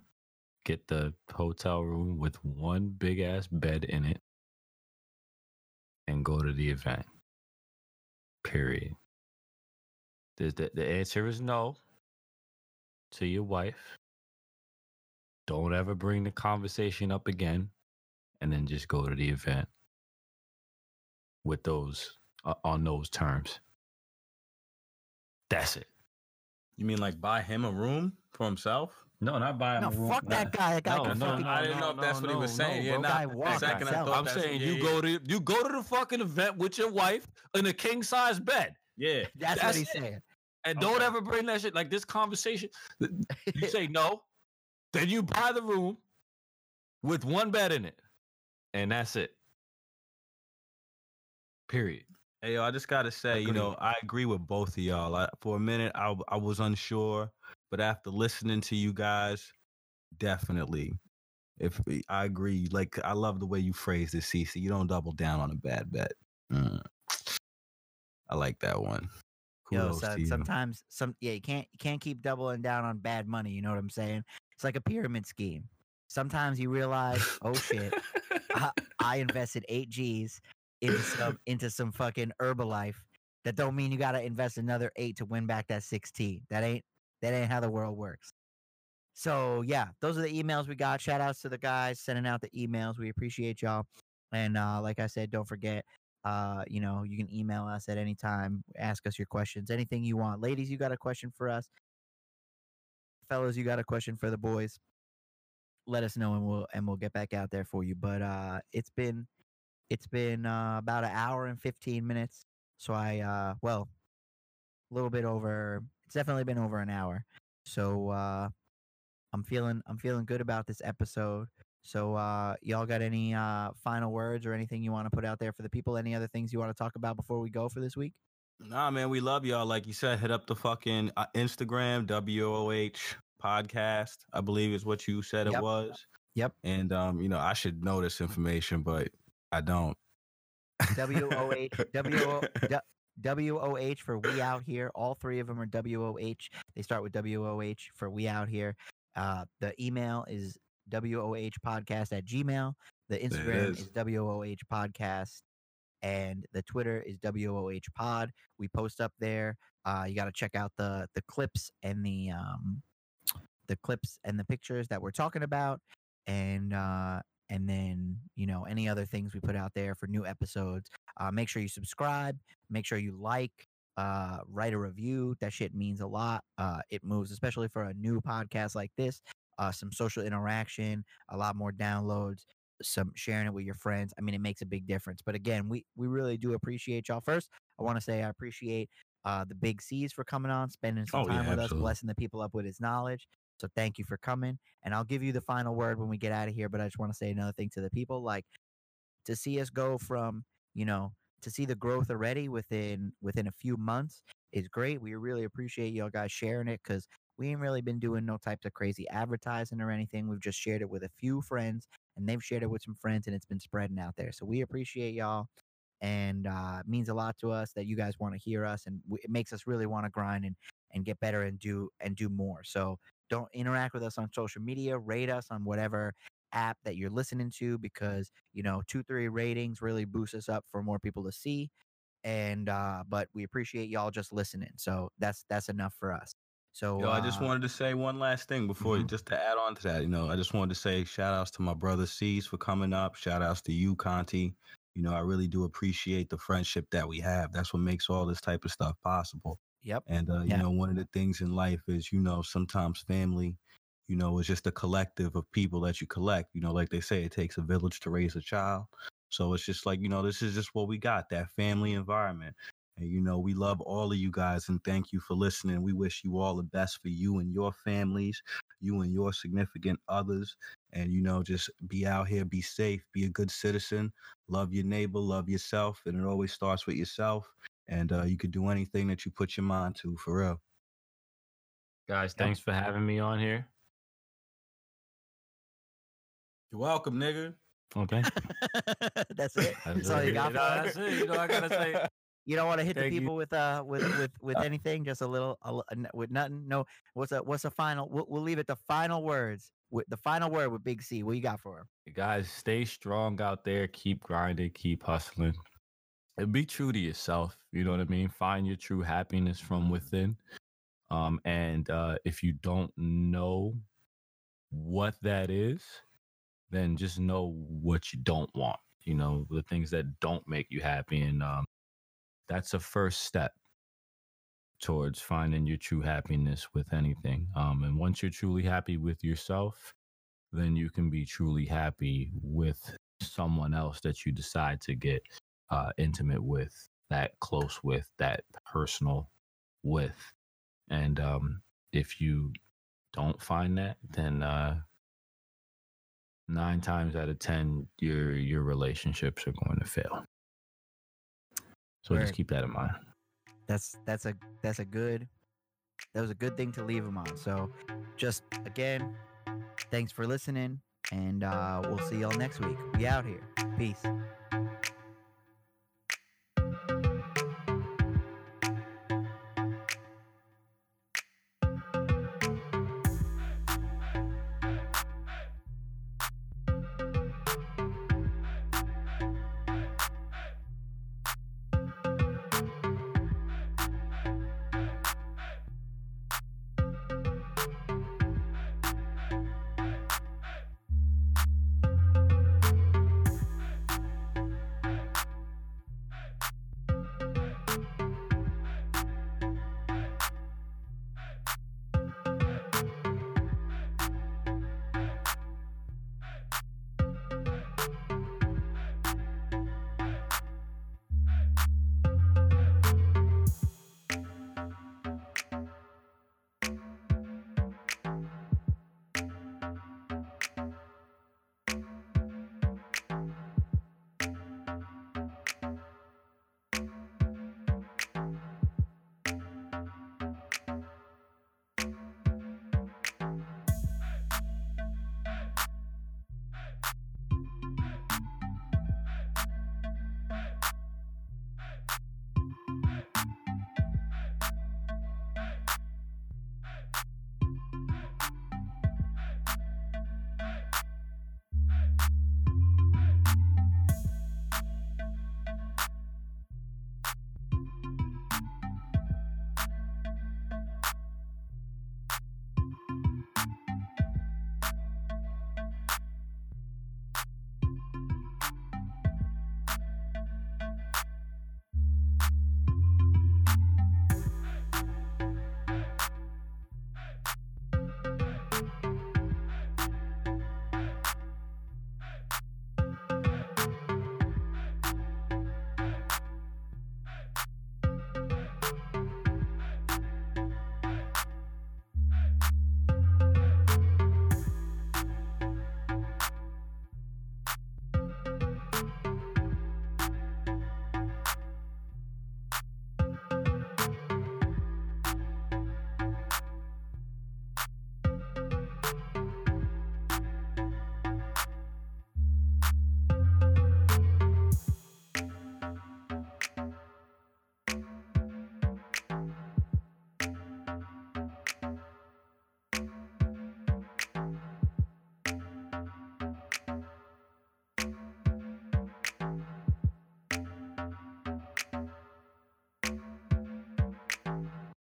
B: Get the hotel room with one big ass bed in it and go to the event. Period. The, the, the answer is no to your wife. Don't ever bring the conversation up again and then just go to the event with those uh, on those terms. That's it.
D: You mean like buy him a room for himself?
B: No, not buying
A: No,
B: a room.
A: fuck that guy. That guy
B: No,
A: can
B: no.
D: I didn't know if that's what he was saying. yeah,
A: bro.
D: nah,
A: Guy
D: for a
A: walk
D: second I thought
B: I'm saying
D: yeah,
B: you
D: yeah.
B: go to you go to the fucking event with your wife in a king size bed,
D: Yeah.
A: That's, what he's
B: it.
A: saying.
B: And don't ever bring that shit like this conversation. You say no, then you buy the room with one bed in it, and that's it. Period.
C: Hey, yo, I just gotta say, you know, I agree with both of y'all. I, for a minute, I I was unsure, but after listening to you guys, definitely, if I agree, like I love the way you phrase this, Cece. You don't double down on a bad bet. Mm. I like that one.
A: Yo,
C: Kudos to
A: son,
C: you.
A: sometimes some yeah, you can't you can't keep doubling down on bad money. You know what I'm saying? It's like a pyramid scheme. Sometimes you realize, oh shit, I, <laughs> I invested eight G's into some into some fucking Herbalife. That don't mean you got to invest another eight to win back that sixteen. That ain't that ain't how the world works. So yeah, those are the emails we got. Shout outs to the guys sending out the emails. We appreciate y'all. And uh, like I said, don't forget, uh, you know, you can email us at any time, ask us your questions, anything you want. Ladies, you got a question for us. Fellas, you got a question for the boys. Let us know and we'll and we'll get back out there for you. But uh it's been it's been uh, about an hour and 15 minutes. So I uh well, a little bit over it's definitely been over an hour. So uh I'm feeling I'm feeling good about this episode. So uh y'all got any uh final words or anything you want to put out there for the people? Any other things you want to talk about before we go for this week?
C: Nah, man, we love y'all. Like you said, hit up the fucking uh, Instagram, WOH podcast, I believe is what you said
A: Yep.
C: it was.
A: Yep.
C: And, um, you know, I should know this information, but I don't.
A: W O H <laughs> W O W O H for we out here. All three of them are W O H. They start with W O H for we out here. Uh, the email is WOH podcast at Gmail. The Instagram
C: is.
A: is WOH Podcast, and the Twitter is WOH Pod. We post up there. Uh, you got to check out the the clips and the um, the clips and the pictures that we're talking about, and uh, and then you know any other things we put out there for new episodes. Uh, make sure you subscribe. Make sure you like. Uh, write a review. That shit means a lot. Uh, it moves, especially for a new podcast like this. Uh, some social interaction, a lot more downloads, some sharing it with your friends. I mean, it makes a big difference. But again, we we really do appreciate y'all. First, I want to say I appreciate uh, the Big C's for coming on, spending some
C: Oh, yeah,
A: time with us, blessing the people up with his knowledge. So thank you for coming. And I'll give you the final word when we get out of here. But I just want to say another thing to the people, like to see us go from, you know, to see the growth already within within a few months is great. We really appreciate y'all guys sharing it because we ain't really been doing no types of crazy advertising or anything. We've just shared it with a few friends and they've shared it with some friends and it's been spreading out there. So we appreciate y'all and uh, it means a lot to us that you guys want to hear us and it makes us really want to grind and, and get better and do and do more. So don't interact with us on social media, rate us on whatever app that you're listening to because you know two three ratings really boost us up for more people to see and uh but we appreciate y'all just listening so that's that's enough for us so
C: Yo, I just
A: uh,
C: wanted to say one last thing before
A: Mhm.
C: just to add on to that. You know, I just wanted to say shout outs to my brother C's for coming up. Shout outs to you, Conti. You know, I really do appreciate the friendship that we have. That's what makes all this type of stuff possible.
A: yep
C: And uh,
A: Yeah.
C: you know, one of the things in life is, you know, sometimes family, you know, is just a collective of people that you collect. You know, like they say, it takes a village to raise a child. So it's just like, you know, this is just what we got, that family environment. And you know, we love all of you guys and thank you for listening. We wish you all the best for you and your families, you and your significant others. And you know, just be out here, be safe, be a good citizen, love your neighbor, love yourself. And it always starts with yourself and uh, you could do anything that you put your mind to for real.
B: Guys, thanks for having me on here.
C: You're welcome, nigga.
B: Okay. <laughs>
A: that's it that's all you got
B: You
A: for
B: know, that's it. You know, I gotta say, <laughs>
A: you don't want to hit the
B: Thank you.
A: people with uh with with with anything just a little a, with nothing no what's a what's the final we'll, we'll leave it the final words with the final word with big c what you got for him
B: guys, stay strong out there. Keep grinding. Keep hustling. And be true to yourself. You know what I mean? Find your true happiness from within. Um, and uh, if you don't know what that is, then just know what you don't want. You know, the things that don't make you happy. And um, that's a first step towards finding your true happiness with anything. Um, and once you're truly happy with yourself, then you can be truly happy with someone else that you decide to get uh, intimate with, that close with, that personal with. And um, if you don't find that, then uh, nine times out of ten, your your relationships are going to fail. So
A: Word.
B: just keep that in mind.
A: that's that's a that's a good that was a good thing to leave them on so just again thanks for listening and uh we'll see y'all next week we out here peace